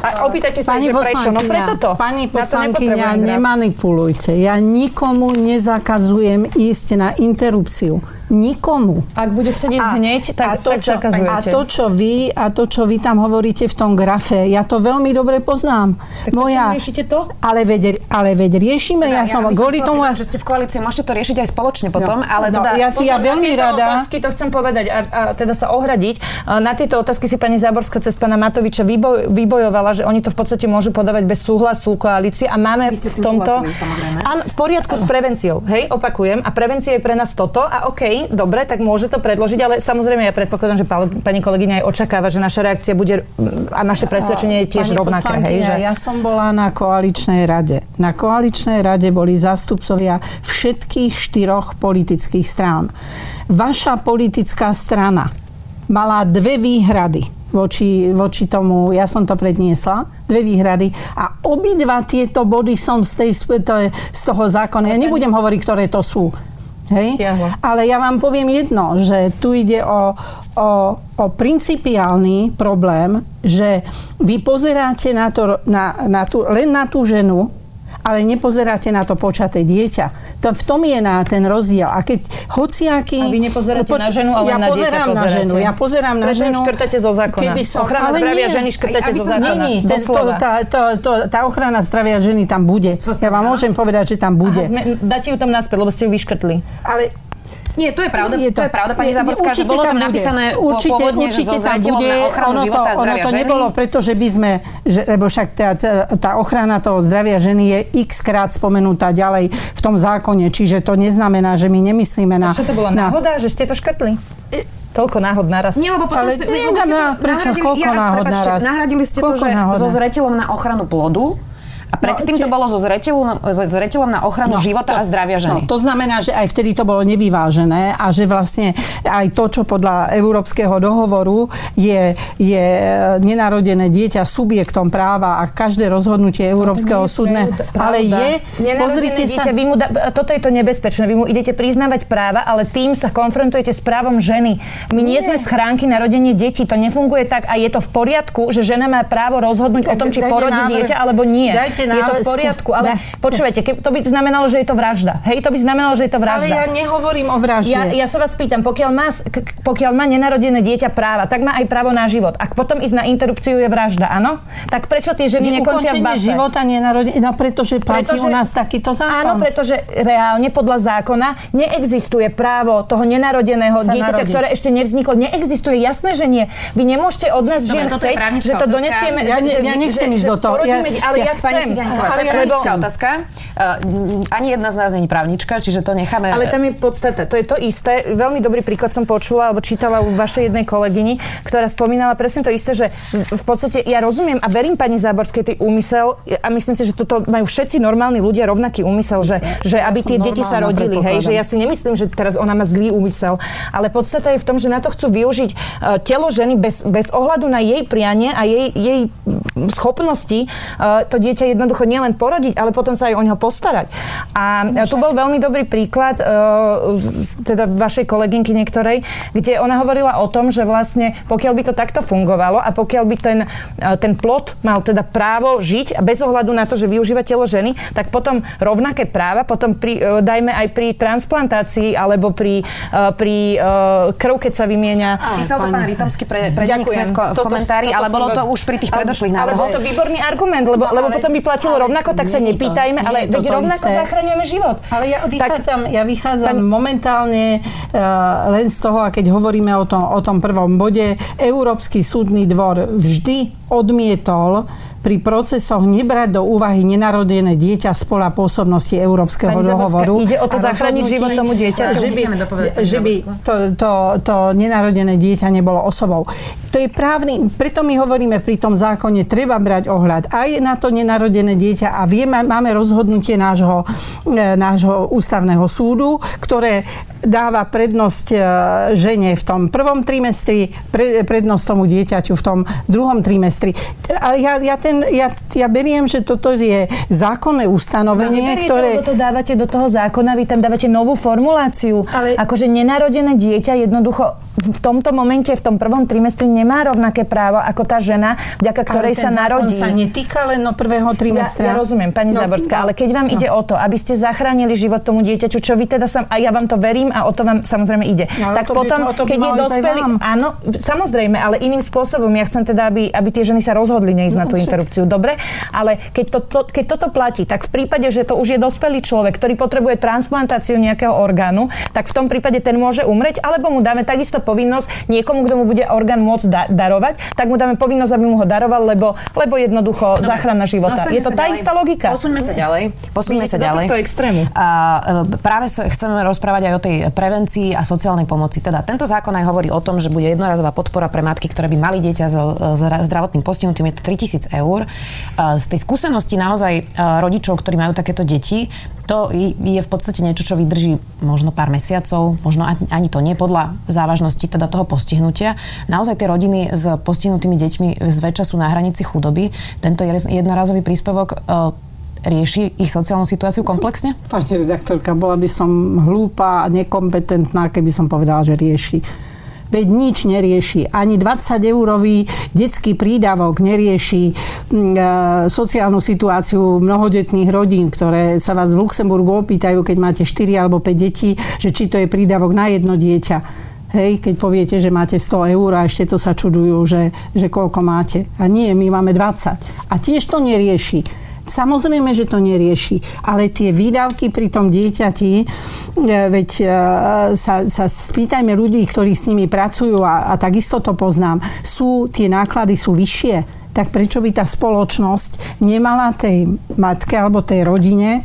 A opýtajte sa, pani že prečo? No preto to. Pani poslankyňa, nemanipulujte. Ja nikomu nezakazujem ísť na interrupciu nikomu. Ak bude chcieť ísť a, hneď, tak, a to, tak čo, zakazujete. A to, čo vy, a to, čo vy tam hovoríte v tom grafe, ja to veľmi dobre poznám. Tak Moja, riešite to? Ale veď, ale veď riešime, teda, ja, ja som kvôli tomu... že ste v koalícii, môžete to riešiť aj spoločne potom, no, ale no, teda... Ja si ja veľmi rada... Otázky, to chcem povedať a, a teda sa ohradiť. Na tieto otázky si pani Záborská cez pana Matoviča vyboj, vybojovala, že oni to v podstate môžu podávať bez súhlasu koalície a máme v tomto... Áno, v poriadku s prevenciou, hej, opakujem. A prevencia je pre nás toto a OK, dobre, tak môže to predložiť, ale samozrejme ja predpokladám, že pani kolegyňa aj očakáva, že naša reakcia bude a naše presvedčenie je tiež pani rovnaké. Hej, že... Ja som bola na koaličnej rade. Na koaličnej rade boli zástupcovia všetkých štyroch politických strán. Vaša politická strana mala dve výhrady voči, voči tomu, ja som to predniesla, dve výhrady. A obidva tieto body som z, tej, z toho zákona, ja nebudem hovoriť, ktoré to sú, Hej? Ale ja vám poviem jedno, že tu ide o, o, o principiálny problém, že vy pozeráte na to, na, na tú, len na tú ženu, ale nepozeráte na to počaté dieťa. To, v tom je na ten rozdiel. A keď hociaký... A vy nepozeráte po, na ženu, ale ja na pozerám dieťa na ženu. Ja pozerám na ženu. škrtáte zo zákona? Keby som, ochrana zdravia nie, ženy škrtáte zo zákona. Nie, nie, to, tá, to, to, tá ochrana zdravia ženy tam bude. Ja vám môžem povedať, že tam bude. Aha, sme, dáte ju tam naspäť, lebo ste ju vyškrtli. Ale Nie, to je pravda, je to, to je pravda, pani Zaborská, že bolo tam, tam napísané určite, pôvodne, určite že so bude, na ochranu ono života to, ono to ženy. nebolo preto, že by sme, že, lebo však tá, tá ochrana toho zdravia ženy je x krát spomenutá ďalej v tom zákone, čiže to neznamená, že my nemyslíme na... A čo to bola na... náhoda, že ste to škrtli? Toľko náhod naraz. Nie, lebo potom ale si... Nie, na, prečo, koľko ja, náhod naraz? Nahradili ste koľko to, že náhoda? so zreteľom na ochranu plodu a predtým no, to bolo so zreteľom, so zreteľom na ochranu no, života to, a zdravia ženy. No, to znamená, že aj vtedy to bolo nevyvážené a že vlastne aj to, čo podľa Európskeho dohovoru je, je nenarodené dieťa subjektom práva a každé rozhodnutie Európskeho súdne, ale je, pozrite sa... Vy mu da, toto je to nebezpečné, vy mu idete priznávať práva, ale tým sa konfrontujete s právom ženy. My nie, nie sme schránky narodenie detí, to nefunguje tak a je to v poriadku, že žena má právo rozhodnúť tak, o tom, či porodí dieťa alebo nie. Dajte máte Je to v poriadku, ale ne. počúvajte, to by znamenalo, že je to vražda. Hej, to by znamenalo, že je to vražda. Ale ja nehovorím o vražde. Ja, ja sa vás pýtam, pokiaľ má, pokiaľ má nenarodené dieťa práva, tak má aj právo na život. Ak potom ísť na interrupciu je vražda, áno? Tak prečo tie ženy nekončia v base? života nenarodené, no pretože platí pretože, u nás takýto zákon. Áno, pretože reálne podľa zákona neexistuje právo toho nenarodeného sa dieťaťa, narodiť. ktoré ešte nevzniklo. Neexistuje, jasné, že nie. Vy nemôžete od nás žien chcieť, že to donesieme. Ja, ne, ja nechcem ísť do toho. Ja, ale ja, ja chcem. Cigániková, to je právnická otázka. Uh, ani jedna z nás není právnička, čiže to necháme... Ale tam je podstata. To je to isté. Veľmi dobrý príklad som počula, alebo čítala u vašej jednej kolegyni, ktorá spomínala presne to isté, že v podstate ja rozumiem a verím pani Záborskej tej úmysel a myslím si, že toto majú všetci normálni ľudia rovnaký úmysel, že, že aby tie deti sa rodili. Hej, že ja si nemyslím, že teraz ona má zlý úmysel. Ale podstata je v tom, že na to chcú využiť uh, telo ženy bez, bez ohľadu na jej prianie a jej, jej schopnosti to dieťa jednoducho nielen porodiť, ale potom sa aj o neho postarať. A tu bol veľmi dobrý príklad uh, teda vašej kolegynky niektorej, kde ona hovorila o tom, že vlastne pokiaľ by to takto fungovalo a pokiaľ by ten, uh, ten plot mal teda právo žiť bez ohľadu na to, že využíva telo ženy, tak potom rovnaké práva, potom pri, uh, dajme aj pri transplantácii alebo pri, pri krv, keď sa vymieňa. Písal to pán Vitomský pre, pre v, ko- v komentári, toto, toto ale bolo to už pri tých predošlých návrhoch. Ale bol to výborný argument, lebo, no, lebo potom by platilo ale, rovnako, tak sa nepýtajme, ale veď rovnako isté. zachraňujeme život. Ale ja vychádzam, tak, ja vychádzam tak, momentálne uh, len z toho, a keď hovoríme o tom, o tom prvom bode, Európsky súdny dvor vždy odmietol pri procesoch nebrať do úvahy nenarodené dieťa z pola pôsobnosti Európskeho Pani dohovoru. ide o to zachrániť život tomu dieťa. Že by, že by to, to, to nenarodené dieťa nebolo osobou. To je právny, preto my hovoríme pri tom zákone, treba brať ohľad aj na to nenarodené dieťa a vieme, máme rozhodnutie nášho, e, nášho ústavného súdu, ktoré dáva prednosť e, žene v tom prvom trimestri, pre, prednosť tomu dieťaťu v tom druhom trimestri. Ale ja, ja, ten, ja, ja beriem, že toto je zákonné ustanovenie, no, ktoré... to dávate do toho zákona, vy tam dávate novú formuláciu. Ale... Akože nenarodené dieťa jednoducho v tomto momente, v tom prvom trimestri nemá rovnaké právo ako tá žena, vďaka ktorej sa narodí. sa netýka len no prvého trimestra. Ja, ja rozumiem, pani no, Záborská, ale keď vám no. ide o to, aby ste zachránili život tomu dieťaťu, čo vy teda sam, a ja vám to verím a o to vám samozrejme ide. No, tak potom, to, to keď je dospelý, áno, samozrejme, ale iným spôsobom. Ja chcem teda, aby, aby tie ženy sa rozhodli neísť no, na tú však. interrupciu. Dobre, ale keď, to, to, keď toto platí, tak v prípade, že to už je dospelý človek, ktorý potrebuje transplantáciu nejakého orgánu, tak v tom prípade ten môže umrieť, alebo mu dáme takisto povinnosť niekomu, kto mu bude orgán môcť da- darovať, tak mu dáme povinnosť, aby mu ho daroval, lebo, lebo jednoducho no, záchrana života. Je to tá ďalej. istá logika. Posuňme sa ďalej. Posuňme sa ďalej. To extrému. A, e, práve sa chceme rozprávať aj o tej prevencii a sociálnej pomoci. Teda tento zákon aj hovorí o tom, že bude jednorazová podpora pre matky, ktoré by mali dieťa so zdravotným postihnutím, je to 3000 eur. Z tej skúsenosti naozaj e, rodičov, ktorí majú takéto deti, to je v podstate niečo, čo vydrží možno pár mesiacov, možno ani to nie podľa závažnosti teda toho postihnutia. Naozaj tie rodiny s postihnutými deťmi zväčša sú na hranici chudoby. Tento jednorazový príspevok e, rieši ich sociálnu situáciu komplexne? Pani redaktorka, bola by som hlúpa a nekompetentná, keby som povedala, že rieši veď nič nerieši. Ani 20-eurový detský prídavok nerieši mm, e, sociálnu situáciu mnohodetných rodín, ktoré sa vás v Luxemburgu opýtajú, keď máte 4 alebo 5 detí, že či to je prídavok na jedno dieťa. Hej, keď poviete, že máte 100 eur a ešte to sa čudujú, že, že koľko máte. A nie, my máme 20. A tiež to nerieši Samozrejme, že to nerieši, ale tie výdavky pri tom dieťati, e, veď e, sa, sa spýtajme ľudí, ktorí s nimi pracujú a, a takisto to poznám, sú, tie náklady sú vyššie. Tak prečo by tá spoločnosť nemala tej matke alebo tej rodine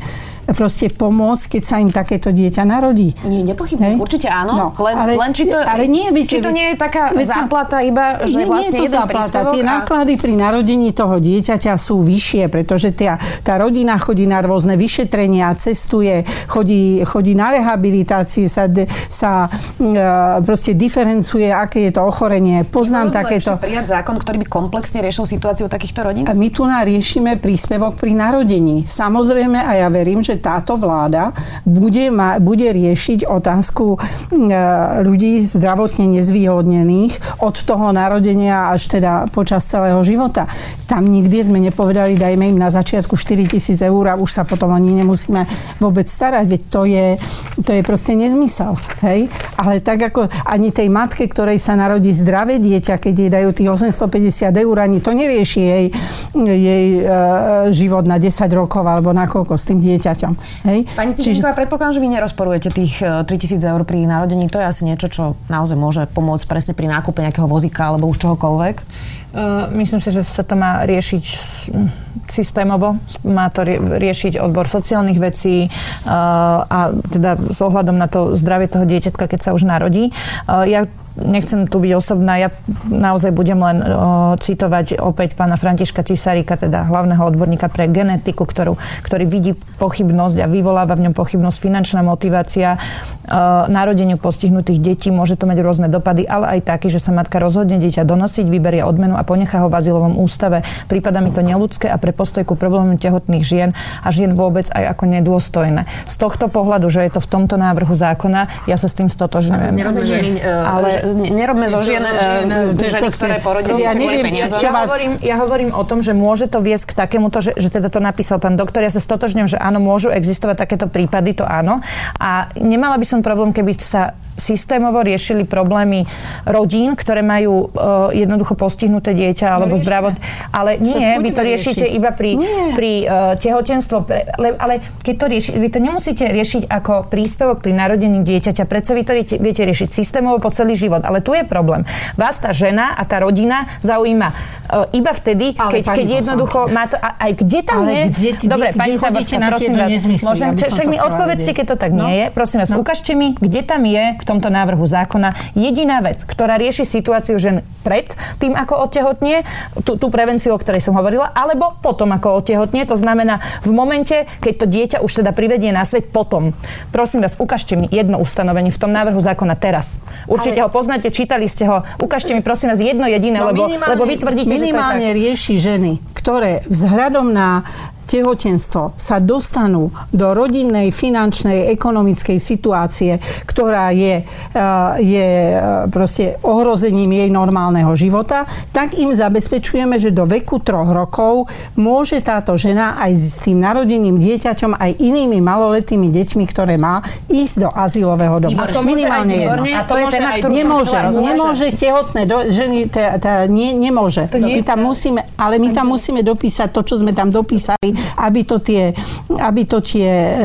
proste pomôcť, keď sa im takéto dieťa narodí. Nie, nepochybne, určite áno. No, len, ale, len či to, ale nie, viete, či to nie je taká veď, záplata iba, že nie, vlastne nie je to záplata. Tie a... náklady pri narodení toho dieťaťa sú vyššie, pretože tá, tá rodina chodí na rôzne vyšetrenia, cestuje, chodí, chodí na rehabilitácie, sa, sa uh, proste diferencuje, aké je to ochorenie. Poznám takéto... prijať zákon, ktorý by komplexne riešil situáciu takýchto rodín? A my tu riešime príspevok pri narodení. Samozrejme, a ja verím, že táto vláda bude, ma, bude riešiť otázku e, ľudí zdravotne nezvýhodnených od toho narodenia až teda počas celého života. Tam nikdy sme nepovedali, dajme im na začiatku 4 tisíc eur a už sa potom ani nemusíme vôbec starať, veď to je, to je proste nezmysel. Hej? Ale tak ako ani tej matke, ktorej sa narodí zdravé dieťa, keď jej dajú tých 850 eur, ani to nerieši jej, jej e, život na 10 rokov alebo na koľko s tým dieťaťom deťom. Hej? Pani Cišenková, Čiže... predpokladám, že vy nerozporujete tých 3000 e, eur pri narodení. To je asi niečo, čo naozaj môže pomôcť presne pri nákupe nejakého vozíka alebo už čohokoľvek. Uh, myslím si, že sa to má riešiť systémovo. Má to riešiť odbor sociálnych vecí uh, a teda s ohľadom na to zdravie toho dieťatka, keď sa už narodí. Uh, ja nechcem tu byť osobná, ja naozaj budem len o, citovať opäť pána Františka Cisarika, teda hlavného odborníka pre genetiku, ktorú, ktorý vidí pochybnosť a vyvoláva v ňom pochybnosť, finančná motivácia narodeniu postihnutých detí, môže to mať rôzne dopady, ale aj taký, že sa matka rozhodne dieťa donosiť, vyberie odmenu a ponechá ho v azylovom ústave. Prípada mi to neludské a pre postoj ku problémom tehotných žien a žien vôbec aj ako nedôstojné. Z tohto pohľadu, že je to v tomto návrhu zákona, ja sa s tým stotožňujem. Ale nerobme zo žien, e, ženy, ktoré porodili, ja neviem, ja, hovorím, ja hovorím o tom, že môže to viesť k takémuto, že, že teda to napísal pán doktor, ja sa stotožňujem, že áno, môžu existovať takéto prípady, to áno. A nemala by som problém, keby sa systémovo riešili problémy rodín, ktoré majú uh, jednoducho postihnuté dieťa alebo zdravot. Ale nie, vy to riešite riešiť. iba pri, pri uh, tehotenstvo. Ale, ale keď to rieši, vy to nemusíte riešiť ako príspevok pri narodení dieťaťa. Predsa vy to viete riešiť systémovo po celý život. Ale tu je problém. Vás tá žena a tá rodina zaujíma uh, iba vtedy, ale keď, keď jednoducho má to... A, aj kde tam ale je... Kde, kde, Dobre, kde, pani Záborská, prosím vás, môžem, však mi odpovedzte, keď to tak no. nie je. Prosím vás, no. ukážte mi, kde tam je v tomto návrhu zákona jediná vec, ktorá rieši situáciu žen pred tým, ako otehotnie, tú, tú prevenciu, o ktorej som hovorila, alebo potom, ako otehotnie. To znamená v momente, keď to dieťa už teda privedie na svet potom. Prosím vás, ukážte mi jedno ustanovenie v tom návrhu zákona teraz. Určite ale... ho poznáte, čítali ste ho. Ukážte mi prosím vás jedno jediné, no, lebo, lebo vy tvrdíte, že to je tak. rieši ženy, ktoré vzhľadom na tehotenstvo sa dostanú do rodinnej, finančnej, ekonomickej situácie, ktorá je, eh, je eh, proste ohrozením jej normálneho života, tak im zabezpečujeme, že do veku troch rokov môže táto žena aj s tým narodeným dieťaťom, aj inými maloletými deťmi, ktoré má, ísť do azylového domu. Minimálne jedno. A to je téma, ktorú nemôže, nemôže tehotné do, ženy, tá, tá, nie, nemôže. My tam musíme, ale my tam musíme dopísať to, čo sme tam dopísali aby to tie, aby to tie e,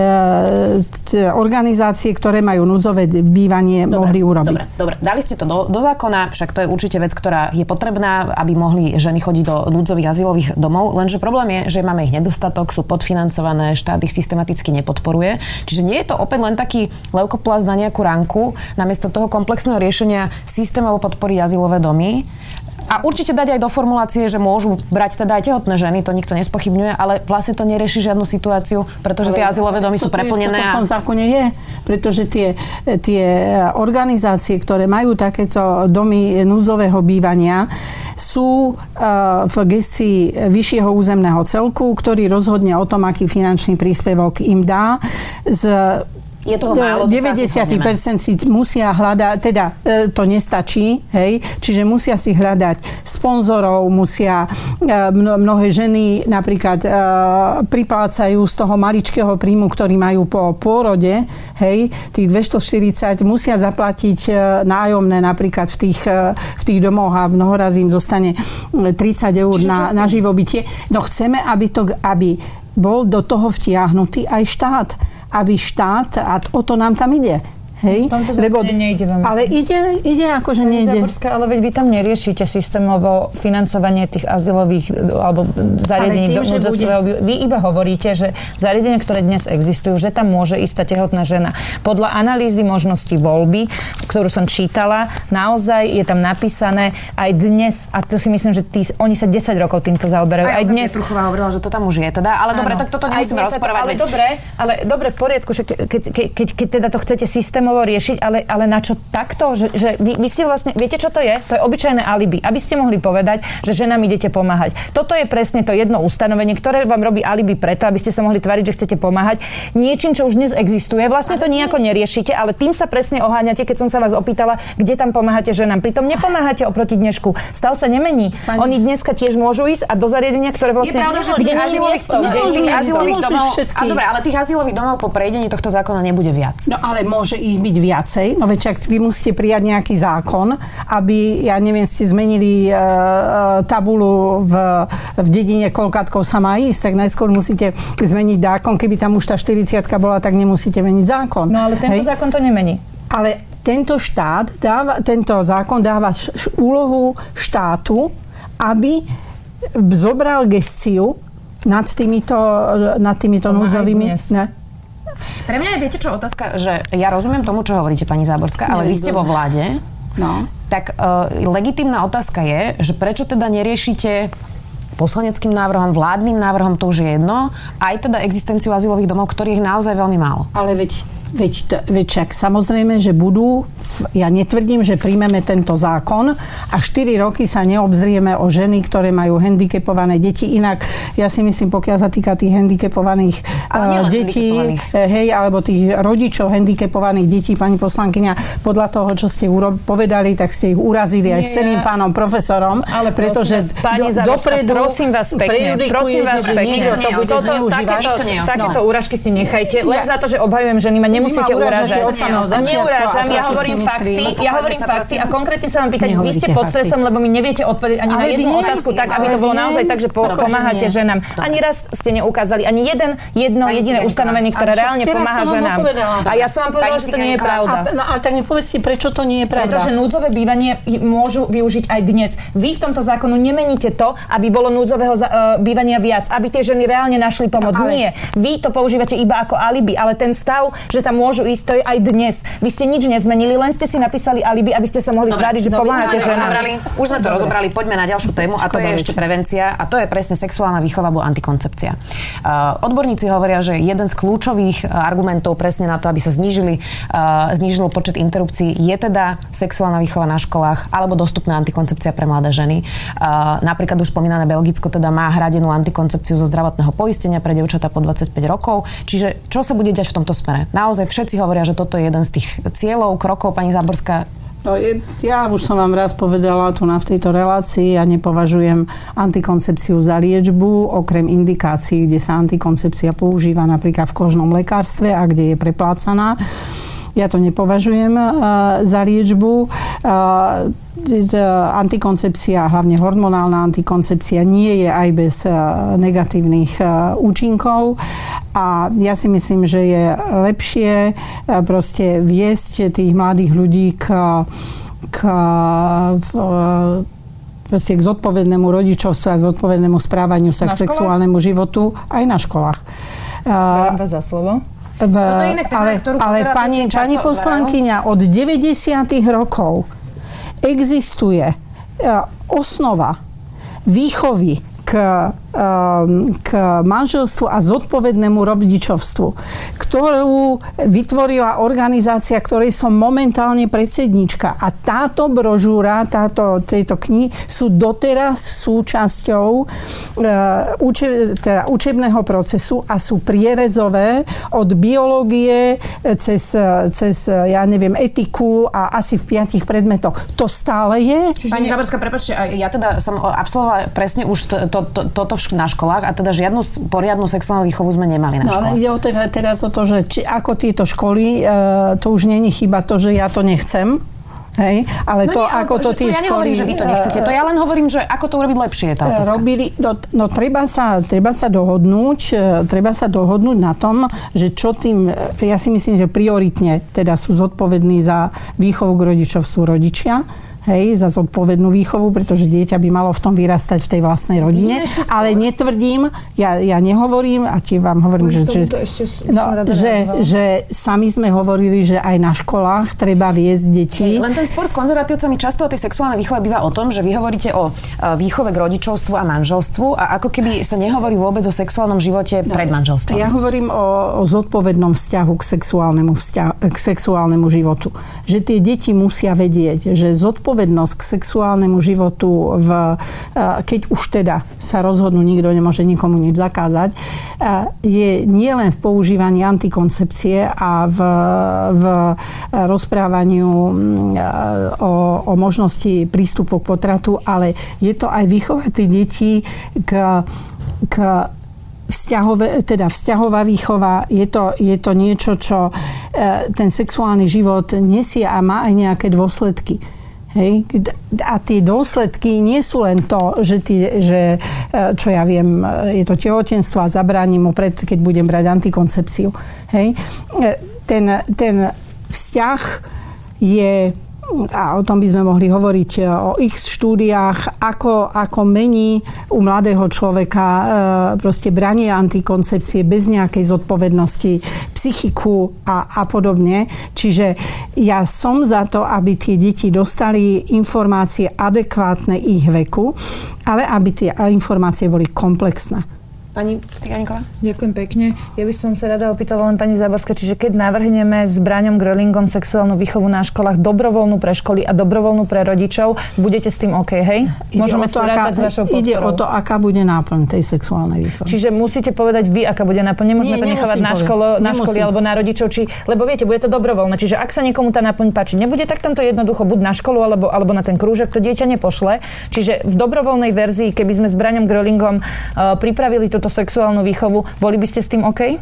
organizácie, ktoré majú núdzové bývanie, dobre, mohli urobiť. Dobre, dobre, dali ste to do, do zákona, však to je určite vec, ktorá je potrebná, aby mohli ženy chodiť do núdzových azylových domov, lenže problém je, že máme ich nedostatok, sú podfinancované, štát ich systematicky nepodporuje. Čiže nie je to opäť len taký leukoplast na nejakú ranku, namiesto toho komplexného riešenia systémovo podpory azylové domy. A určite dať aj do formulácie, že môžu brať teda aj tehotné ženy, to nikto nespochybňuje, ale vlastne to nerieši žiadnu situáciu, pretože ale tie azylové domy sú preplnené. To, to v tom zákone je, pretože tie, tie organizácie, ktoré majú takéto domy núdzového bývania, sú uh, v gestii vyššieho územného celku, ktorý rozhodne o tom, aký finančný príspevok im dá. Z je toho málo, 90% si musia hľadať, teda e, to nestačí, hej, čiže musia si hľadať sponzorov, musia e, mnohé ženy napríklad e, priplácajú z toho maličkého príjmu, ktorý majú po pôrode, hej, tých 240 musia zaplatiť nájomné napríklad v tých, v tých domoch a mnohorazí im zostane 30 eur na, na živobytie. No chceme, aby, to, aby bol do toho vtiahnutý aj štát. Aby štát, a o to nám tam ide, Hej? Lebo, nejde vám. Ale ide, ide ako, že nejde. Zaborská, ale veď vy tam neriešite systémovo financovanie tých azylových alebo zariadení do bude... Vy iba hovoríte, že zariadenia, ktoré dnes existujú, že tam môže ísť tá tehotná žena. Podľa analýzy možnosti voľby, ktorú som čítala, naozaj je tam napísané aj dnes, a to si myslím, že tí, oni sa 10 rokov týmto zaoberajú. Aj, aj dnes. Truchová hovorila, že to tam už je teda, ale dobre, tak toto nemusíme rozprávať. Ale dobre, ale dobre, v poriadku, že keď, keď, keď, keď teda to chcete systémovo systémovo riešiť, ale, ale na čo takto? Že, že vy, vy si vlastne, viete čo to je? To je obyčajné alibi, aby ste mohli povedať, že ženám idete pomáhať. Toto je presne to jedno ustanovenie, ktoré vám robí alibi preto, aby ste sa mohli tvariť, že chcete pomáhať niečím, čo už dnes existuje. Vlastne to nejako neriešite, ale tým sa presne oháňate, keď som sa vás opýtala, kde tam pomáhate ženám. Pritom nepomáhate oproti dnešku. Stav sa nemení. Pani... Oni dneska tiež môžu ísť a do zariadenia, ktoré vlastne... Je pravda, že kde azylových, tých azylových domov... A dobre, ale tých azylových domov po prejdení tohto zákona nebude viac. No ale môže ich byť viacej. No veď vy musíte prijať nejaký zákon, aby, ja neviem, ste zmenili e, e, tabulu v, v dedine Kolkatkov sa má ísť, tak najskôr musíte zmeniť zákon. Keby tam už tá 40 bola, tak nemusíte meniť zákon. No ale tento Hej? zákon to nemení. Ale tento štát dáva, tento zákon dáva š, š, úlohu štátu, aby zobral gestiu nad týmito, nad týmito núdzovými... Ne, pre mňa je, viete čo, otázka, že ja rozumiem tomu, čo hovoríte, pani Záborská, ale vy ste vo vláde. No. Tak uh, legitimná otázka je, že prečo teda neriešite poslaneckým návrhom, vládnym návrhom, to už je jedno, aj teda existenciu azylových domov, ktorých je naozaj veľmi málo. Ale veď Veď, veď však samozrejme, že budú, ja netvrdím, že príjmeme tento zákon a 4 roky sa neobzrieme o ženy, ktoré majú handicapované deti. Inak, ja si myslím, pokiaľ sa týka tých handicapovaných uh, detí, handicapovaných. hej, alebo tých rodičov handicapovaných detí, pani poslankyňa, podľa toho, čo ste uro- povedali, tak ste ich urazili aj Nie, s celým pánom profesorom, ale pretože pani do, dopredu prosím vás pekne, prosím vás pekne, to bude zneužívať. Takéto úražky si nechajte, len za to, že obhajujem ženy, ma nemusíte urážať. Neurážam, ja hovorím fakty, ja hovorím fakty a konkrétne sa vám pýtať, vy ste pod stresom, lebo mi neviete odpovedať ani na jednu otázku tak, aby to bolo naozaj tak, že pomáhate ženám. Ani raz ste neukázali ani jeden, jedno jediné ustanovenie, ktoré reálne pomáha ženám. A ja som vám povedala, že to nie je pravda. No a tak nepovedzte, prečo to nie je pravda. Pretože núdzové bývanie môžu využiť aj dnes. Vy v tomto zákonu nemeníte to, aby bolo núdzového e, bývania viac, aby tie ženy reálne našli pomoc. Nie. Vy to používate iba ako alibi, ale ten stav, že tam môžu ísť, to je aj dnes. Vy ste nič nezmenili, len ste si napísali alibi, aby ste sa mohli tváriť, že pomáhate ženám. Už sme to Dobre. rozobrali, poďme na ďalšiu tému a to je ešte prevencia a to je presne sexuálna výchova alebo antikoncepcia. Uh, odborníci hovoria, že jeden z kľúčových uh, argumentov presne na to, aby sa znížili, uh, znížil počet interrupcií, je teda sexuálna výchova na školách alebo dostupná antikoncepcia pre mladé ženy. Uh, napríklad už spomínané Belgicko teda má hradenú antikoncepciu zo zdravotného poistenia pre devčatá po 25 rokov. Čiže čo sa bude diať v tomto smere? Naozaj naozaj všetci hovoria, že toto je jeden z tých cieľov, krokov. Pani Záborská, No, ja už som vám raz povedala tu na v tejto relácii, ja nepovažujem antikoncepciu za liečbu, okrem indikácií, kde sa antikoncepcia používa napríklad v kožnom lekárstve a kde je preplácaná. Ja to nepovažujem uh, za liečbu. Uh, antikoncepcia, hlavne hormonálna antikoncepcia, nie je aj bez uh, negatívnych uh, účinkov a ja si myslím, že je lepšie proste viesť tých mladých ľudí k, k proste k zodpovednému rodičovstvu a zodpovednému správaniu sa k sexuálnemu životu aj na školách. Ďakujem vás za slovo. V, ale, ale pani, pani poslankyňa, od 90. rokov existuje e, osnova výchovy k, k manželstvu a zodpovednému rodičovstvu, ktorú vytvorila organizácia, ktorej som momentálne predsednička. A táto brožúra, táto, tejto knihy sú doteraz súčasťou uh, uče, teda učebného procesu a sú prierezové od biológie cez, cez, ja neviem, etiku a asi v piatich predmetoch. To stále je. Čiže Pani Zaborská, prepáčte, ja teda som absolvovala presne už to, to, toto na školách a teda žiadnu poriadnu sexuálnu výchovu sme nemali na no, ale ide o teda, teraz o to, že či, ako tieto školy, e, to už není chyba to, že ja to nechcem, Hej? Ale no to, nie, ako to tie to ja nehovorím, že vy to nechcete. To ja len hovorím, že ako to urobiť lepšie tá otázka. Robili, no, no treba, sa, treba sa dohodnúť, e, treba sa dohodnúť na tom, že čo tým, e, ja si myslím, že prioritne teda sú zodpovední za výchovu k rodičovstvu rodičia hej, za zodpovednú výchovu, pretože dieťa by malo v tom vyrastať v tej vlastnej rodine. Ale netvrdím, ja, ja nehovorím, a ti vám hovorím, že, že, no, že, že sami sme hovorili, že aj na školách treba viesť deti. Hej, len ten spor s konzervatívcami často o tej sexuálnej výchove býva o tom, že vy hovoríte o e, výchove k rodičovstvu a manželstvu a ako keby sa nehovorí vôbec o sexuálnom živote no, pred manželstvom. Ja hovorím o, o zodpovednom vzťahu k sexuálnemu, vzťahu, k sexuálnemu životu. Že tie deti musia vedieť, že zodpovednosť zodpovednosť k sexuálnemu životu, v, keď už teda sa rozhodnú, nikto nemôže nikomu nič zakázať, je nielen v používaní antikoncepcie a v, v rozprávaniu o, o možnosti prístupu k potratu, ale je to aj vychovať detí k, k vzťahové, teda vzťahová výchova, je to, je to niečo, čo e, ten sexuálny život nesie a má aj nejaké dôsledky. Hej? A tie dôsledky nie sú len to, že, ty, že e, čo ja viem, je to tehotenstvo a zabránim mu pred, keď budem brať antikoncepciu. Hej? E, ten, ten vzťah je a o tom by sme mohli hovoriť e, o ich štúdiách, ako, ako mení u mladého človeka e, proste branie antikoncepcie bez nejakej zodpovednosti, psychiku a, a podobne. Čiže ja som za to, aby tie deti dostali informácie adekvátne ich veku, ale aby tie informácie boli komplexné. Pani Ciganíková? Ďakujem pekne. Ja by som sa rada opýtala len pani Záborská, čiže keď navrhneme s Braňom Grölingom sexuálnu výchovu na školách dobrovoľnú pre školy a dobrovoľnú pre rodičov, budete s tým OK, hej? Ide Môžeme to, aká, s vašou podporou. Ide o to, aká bude náplň tej sexuálnej výchovy. Čiže musíte povedať vy, aká bude náplň. Nemôžeme Nie, to nechávať na, školo, na školy alebo na rodičov, či, lebo viete, bude to dobrovoľné. Čiže ak sa niekomu tá náplň páči, nebude, tak tam to jednoducho buď na školu alebo, alebo na ten krúžok to dieťa nepošle. Čiže v dobrovoľnej verzii, keby sme s Braňom Grölingom uh, pripravili túto sexuálnu výchovu, boli by ste s tým OK?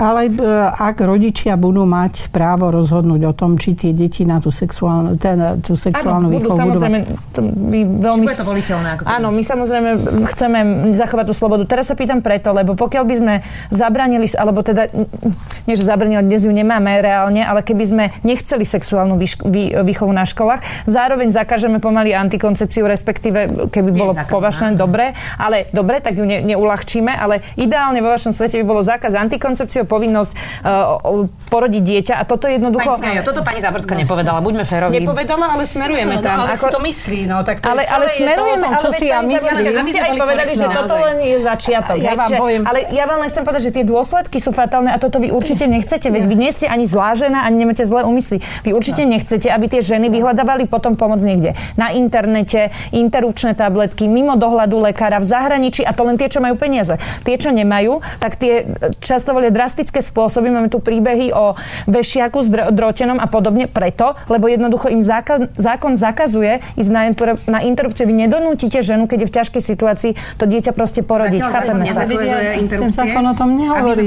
Ale e, ak rodičia budú mať právo rozhodnúť o tom, či tie deti na tú sexuálnu, ten, tú sexuálnu áno, výchovu budú, samozrejme, to my veľmi... Či to voliteľné? Ako áno, my samozrejme chceme zachovať tú slobodu. Teraz sa pýtam preto, lebo pokiaľ by sme zabranili, alebo teda, nie že zabranili, dnes ju nemáme reálne, ale keby sme nechceli sexuálnu výš, vý, výchovu na školách, zároveň zakážeme pomaly antikoncepciu, respektíve keby bolo považované dobre, ale dobre, tak ju ne, neulahčíme, ale ideálne vo vašom svete by bolo zákaz antikoncepciu, povinnosť uh, porodiť dieťa a toto jednoducho... Pani Cigania, toto pani Záborská no. nepovedala, buďme férovi. Nepovedala, ale smerujeme no, no, tam. Ale ako... to myslí, no tak to ale, je ale smerujeme, ale čo si ja myslím. Vy ste aj povedali, že toto len je začiatok. Ja vám poviem. Ale ja vám len chcem povedať, že tie dôsledky sú fatálne a toto vy určite nechcete, veď vy nie ste ani zlá žena, ani nemáte zlé úmysly. Vy určite nechcete, aby tie ženy vyhľadávali potom pomoc niekde. Na internete, interrupčné tabletky, mimo dohľadu lekára, v zahraničí a to len tie, čo majú peniaze. Tie, čo nemajú, tak tie často volia drastické spôsoby. Máme tu príbehy o vešiaku s drotenom a podobne preto, lebo jednoducho im zákon, zákon zakazuje ísť na, na interrupciu. Vy nedonútite ženu, keď je v ťažkej situácii, to dieťa proste porodiť. Chápeme sa. Ten zákon o tom nehovorí.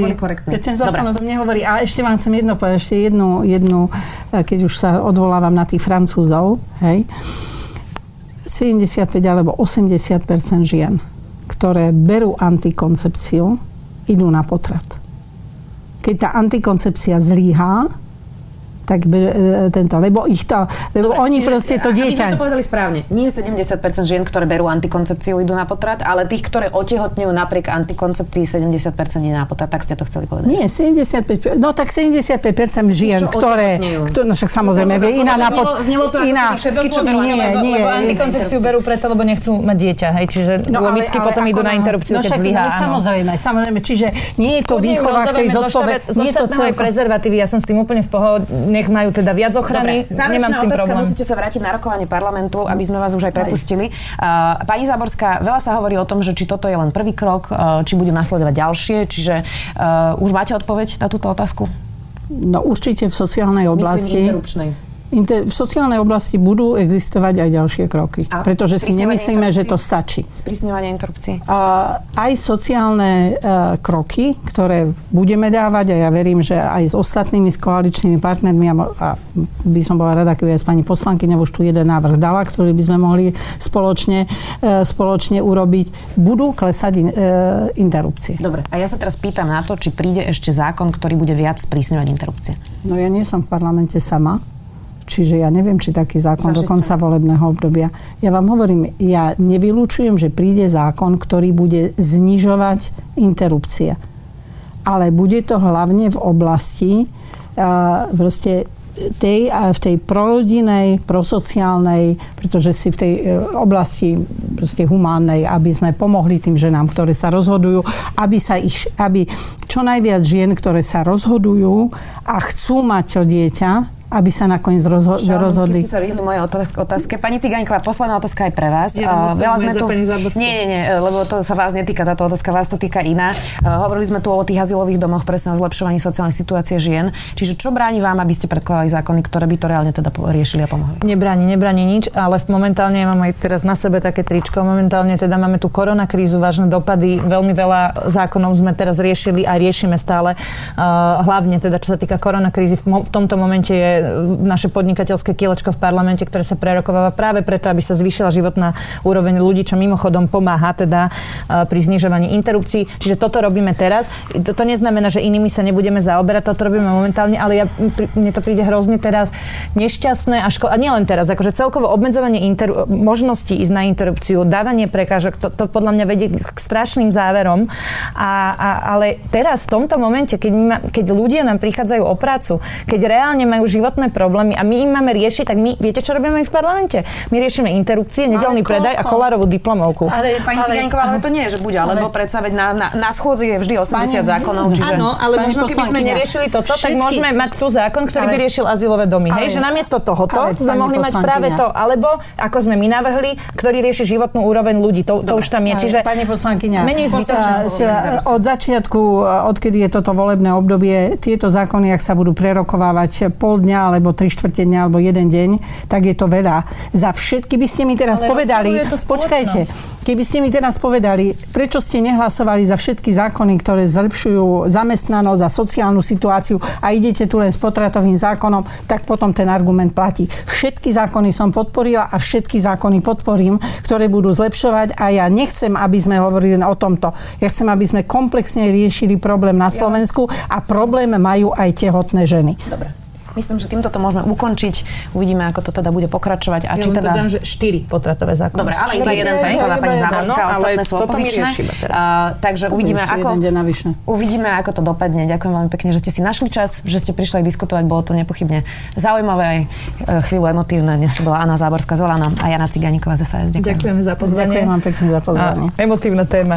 Ten zákon o tom nehovorí. A ešte vám chcem jedno povedať, ešte jednu, jednu, eh, keď už sa odvolávam na tých Francúzov, hej, 75 alebo 80 žien ktoré berú antikoncepciu, idú na potrat. Keď tá antikoncepcia zlíhá, tak e, tento, lebo ich to, lebo Dobre, oni čiže, proste to dieťa... Aby to povedali správne. Nie 70% žien, ktoré berú antikoncepciu, idú na potrat, ale tých, ktoré otehotňujú napriek antikoncepcii, 70% ide na potrat. Tak ste to chceli povedať. Nie, 75%, no tak 75% žien, Čo ktoré, ktoré, no však samozrejme, no, iná na pot... Znelo to iná, čo nie, nie, lebo antikoncepciu berú preto, lebo nechcú mať dieťa, hej, čiže no, logicky potom idú na interrupciu, no, keď zlyhá. Samozrejme, samozrejme, čiže nie je to výchova k tej zodpovednosti. Je to celé prezervatívy, ja som s tým úplne v pohode, nech majú teda viac ochrany. Dobre, Nemám s tým problém. musíte sa vrátiť na rokovanie parlamentu, aby sme vás už aj prepustili. Uh, pani Záborská, veľa sa hovorí o tom, že či toto je len prvý krok, uh, či budú nasledovať ďalšie, čiže uh, už máte odpoveď na túto otázku? No určite v sociálnej oblasti. Myslím, v sociálnej oblasti budú existovať aj ďalšie kroky. A pretože si nemyslíme, že to stačí. Sprísňovanie interrupcií. A, aj sociálne uh, kroky, ktoré budeme dávať a ja verím, že aj s ostatnými, s koaličnými partnermi a, a by som bola rada, keby aj s pani poslankyňou už tu jeden návrh dala, ktorý by sme mohli spoločne, uh, spoločne urobiť, budú klesať in, uh, interrupcie. Dobre, a ja sa teraz pýtam na to, či príde ešte zákon, ktorý bude viac sprísňovať interrupcie. No ja nie som v parlamente sama. Čiže ja neviem, či taký zákon do konca volebného obdobia. Ja vám hovorím, ja nevylúčujem, že príde zákon, ktorý bude znižovať interrupcie. Ale bude to hlavne v oblasti uh, proste tej, v tej prorodinej, prosociálnej, pretože si v tej e, oblasti proste humánnej, aby sme pomohli tým ženám, ktoré sa rozhodujú, aby, sa ich, aby čo najviac žien, ktoré sa rozhodujú a chcú mať to dieťa, aby sa nakoniec rozho- Šalom, rozhodli. ste sa vyhli mojej otázke. Pani Cigaňková, posledná otázka aj pre vás. Ja, uh, veľa sme tu... Nie, nie, nie, lebo to sa vás netýka táto otázka, vás to týka iná. Uh, hovorili sme tu o tých azylových domoch, presne o zlepšovaní sociálnej situácie žien. Čiže čo bráni vám, aby ste predkladali zákony, ktoré by to reálne teda riešili a pomohli? Nebráni, nebráni nič, ale momentálne ja mám aj teraz na sebe také tričko. Momentálne teda máme tu koronakrízu, vážne dopady. Veľmi veľa zákonov sme teraz riešili a riešime stále. Uh, hlavne teda, čo sa týka koronakrízy, v, v tomto momente je naše podnikateľské kilečko v parlamente, ktoré sa prerokováva práve preto, aby sa zvýšila životná úroveň ľudí, čo mimochodom pomáha teda e, pri znižovaní interrupcií. Čiže toto robíme teraz. To, to neznamená, že inými sa nebudeme zaoberať, toto robíme momentálne, ale ja, mne to príde hrozne teraz nešťastné a, ško- a nielen teraz, akože celkovo obmedzovanie inter- možností ísť na interrupciu, dávanie prekážok, to, to podľa mňa vedie k strašným záverom. A, a, ale teraz v tomto momente, keď, ma, keď ľudia nám prichádzajú o prácu, keď reálne majú životné problémy a my im máme riešiť, tak my, viete, čo robíme v parlamente? My riešime interrupcie, nedelný predaj a kolárovú diplomovku. Ale pani Cigaňková, ale to nie je, že bude, alebo predsa veď na, na, na schôdzi je vždy 80 pani, zákonov, čiže... Áno, ale možno keby sme neriešili toto, všetky, tak môžeme mať tu zákon, ktorý ale, by riešil azylové domy. Ale, hej, že namiesto tohoto ale, sme mohli mať práve to, alebo ako sme my navrhli, ktorý rieši životnú úroveň ľudí. To, to už tam je. Čiže pani poslankyňa, menej od začiatku, odkedy je toto volebné obdobie, tieto zákony, ak sa budú prerokovávať pol dňa alebo tri štvrte dňa alebo jeden deň, tak je to veľa. Za všetky by ste mi teraz ale povedali, počkajte, keby ste mi teraz povedali, prečo ste nehlasovali za všetky zákony, ktoré zlepšujú zamestnanosť a sociálnu situáciu a idete tu len s potratovým zákonom, tak potom ten argument platí. Všetky zákony som podporila a všetky zákony podporím, ktoré budú zlepšovať a ja nechcem, aby sme hovorili o tomto. Ja chcem, aby sme komplexne riešili problém na Slovensku a problém majú aj tehotné ženy. Dobre. Myslím, že týmto to môžeme ukončiť. Uvidíme, ako to teda bude pokračovať. A ja či teda... dodám, že štyri potratové zákony. Dobre, ale iba jeden povedala pani Záborská, no, ostatné sú opozičné. Uh, takže uvidíme ako, uvidíme, ako to dopadne. Ďakujem veľmi pekne, že ste si našli čas, že ste prišli diskutovať. Bolo to nepochybne zaujímavé aj e, chvíľu emotívne. Dnes to bola Anna Záborská z Olano a Jana Ciganíková z SAS. Ďakujem. Ďakujem za pozvanie. Ďakujem vám pekne za pozvanie. A, emotívna téma.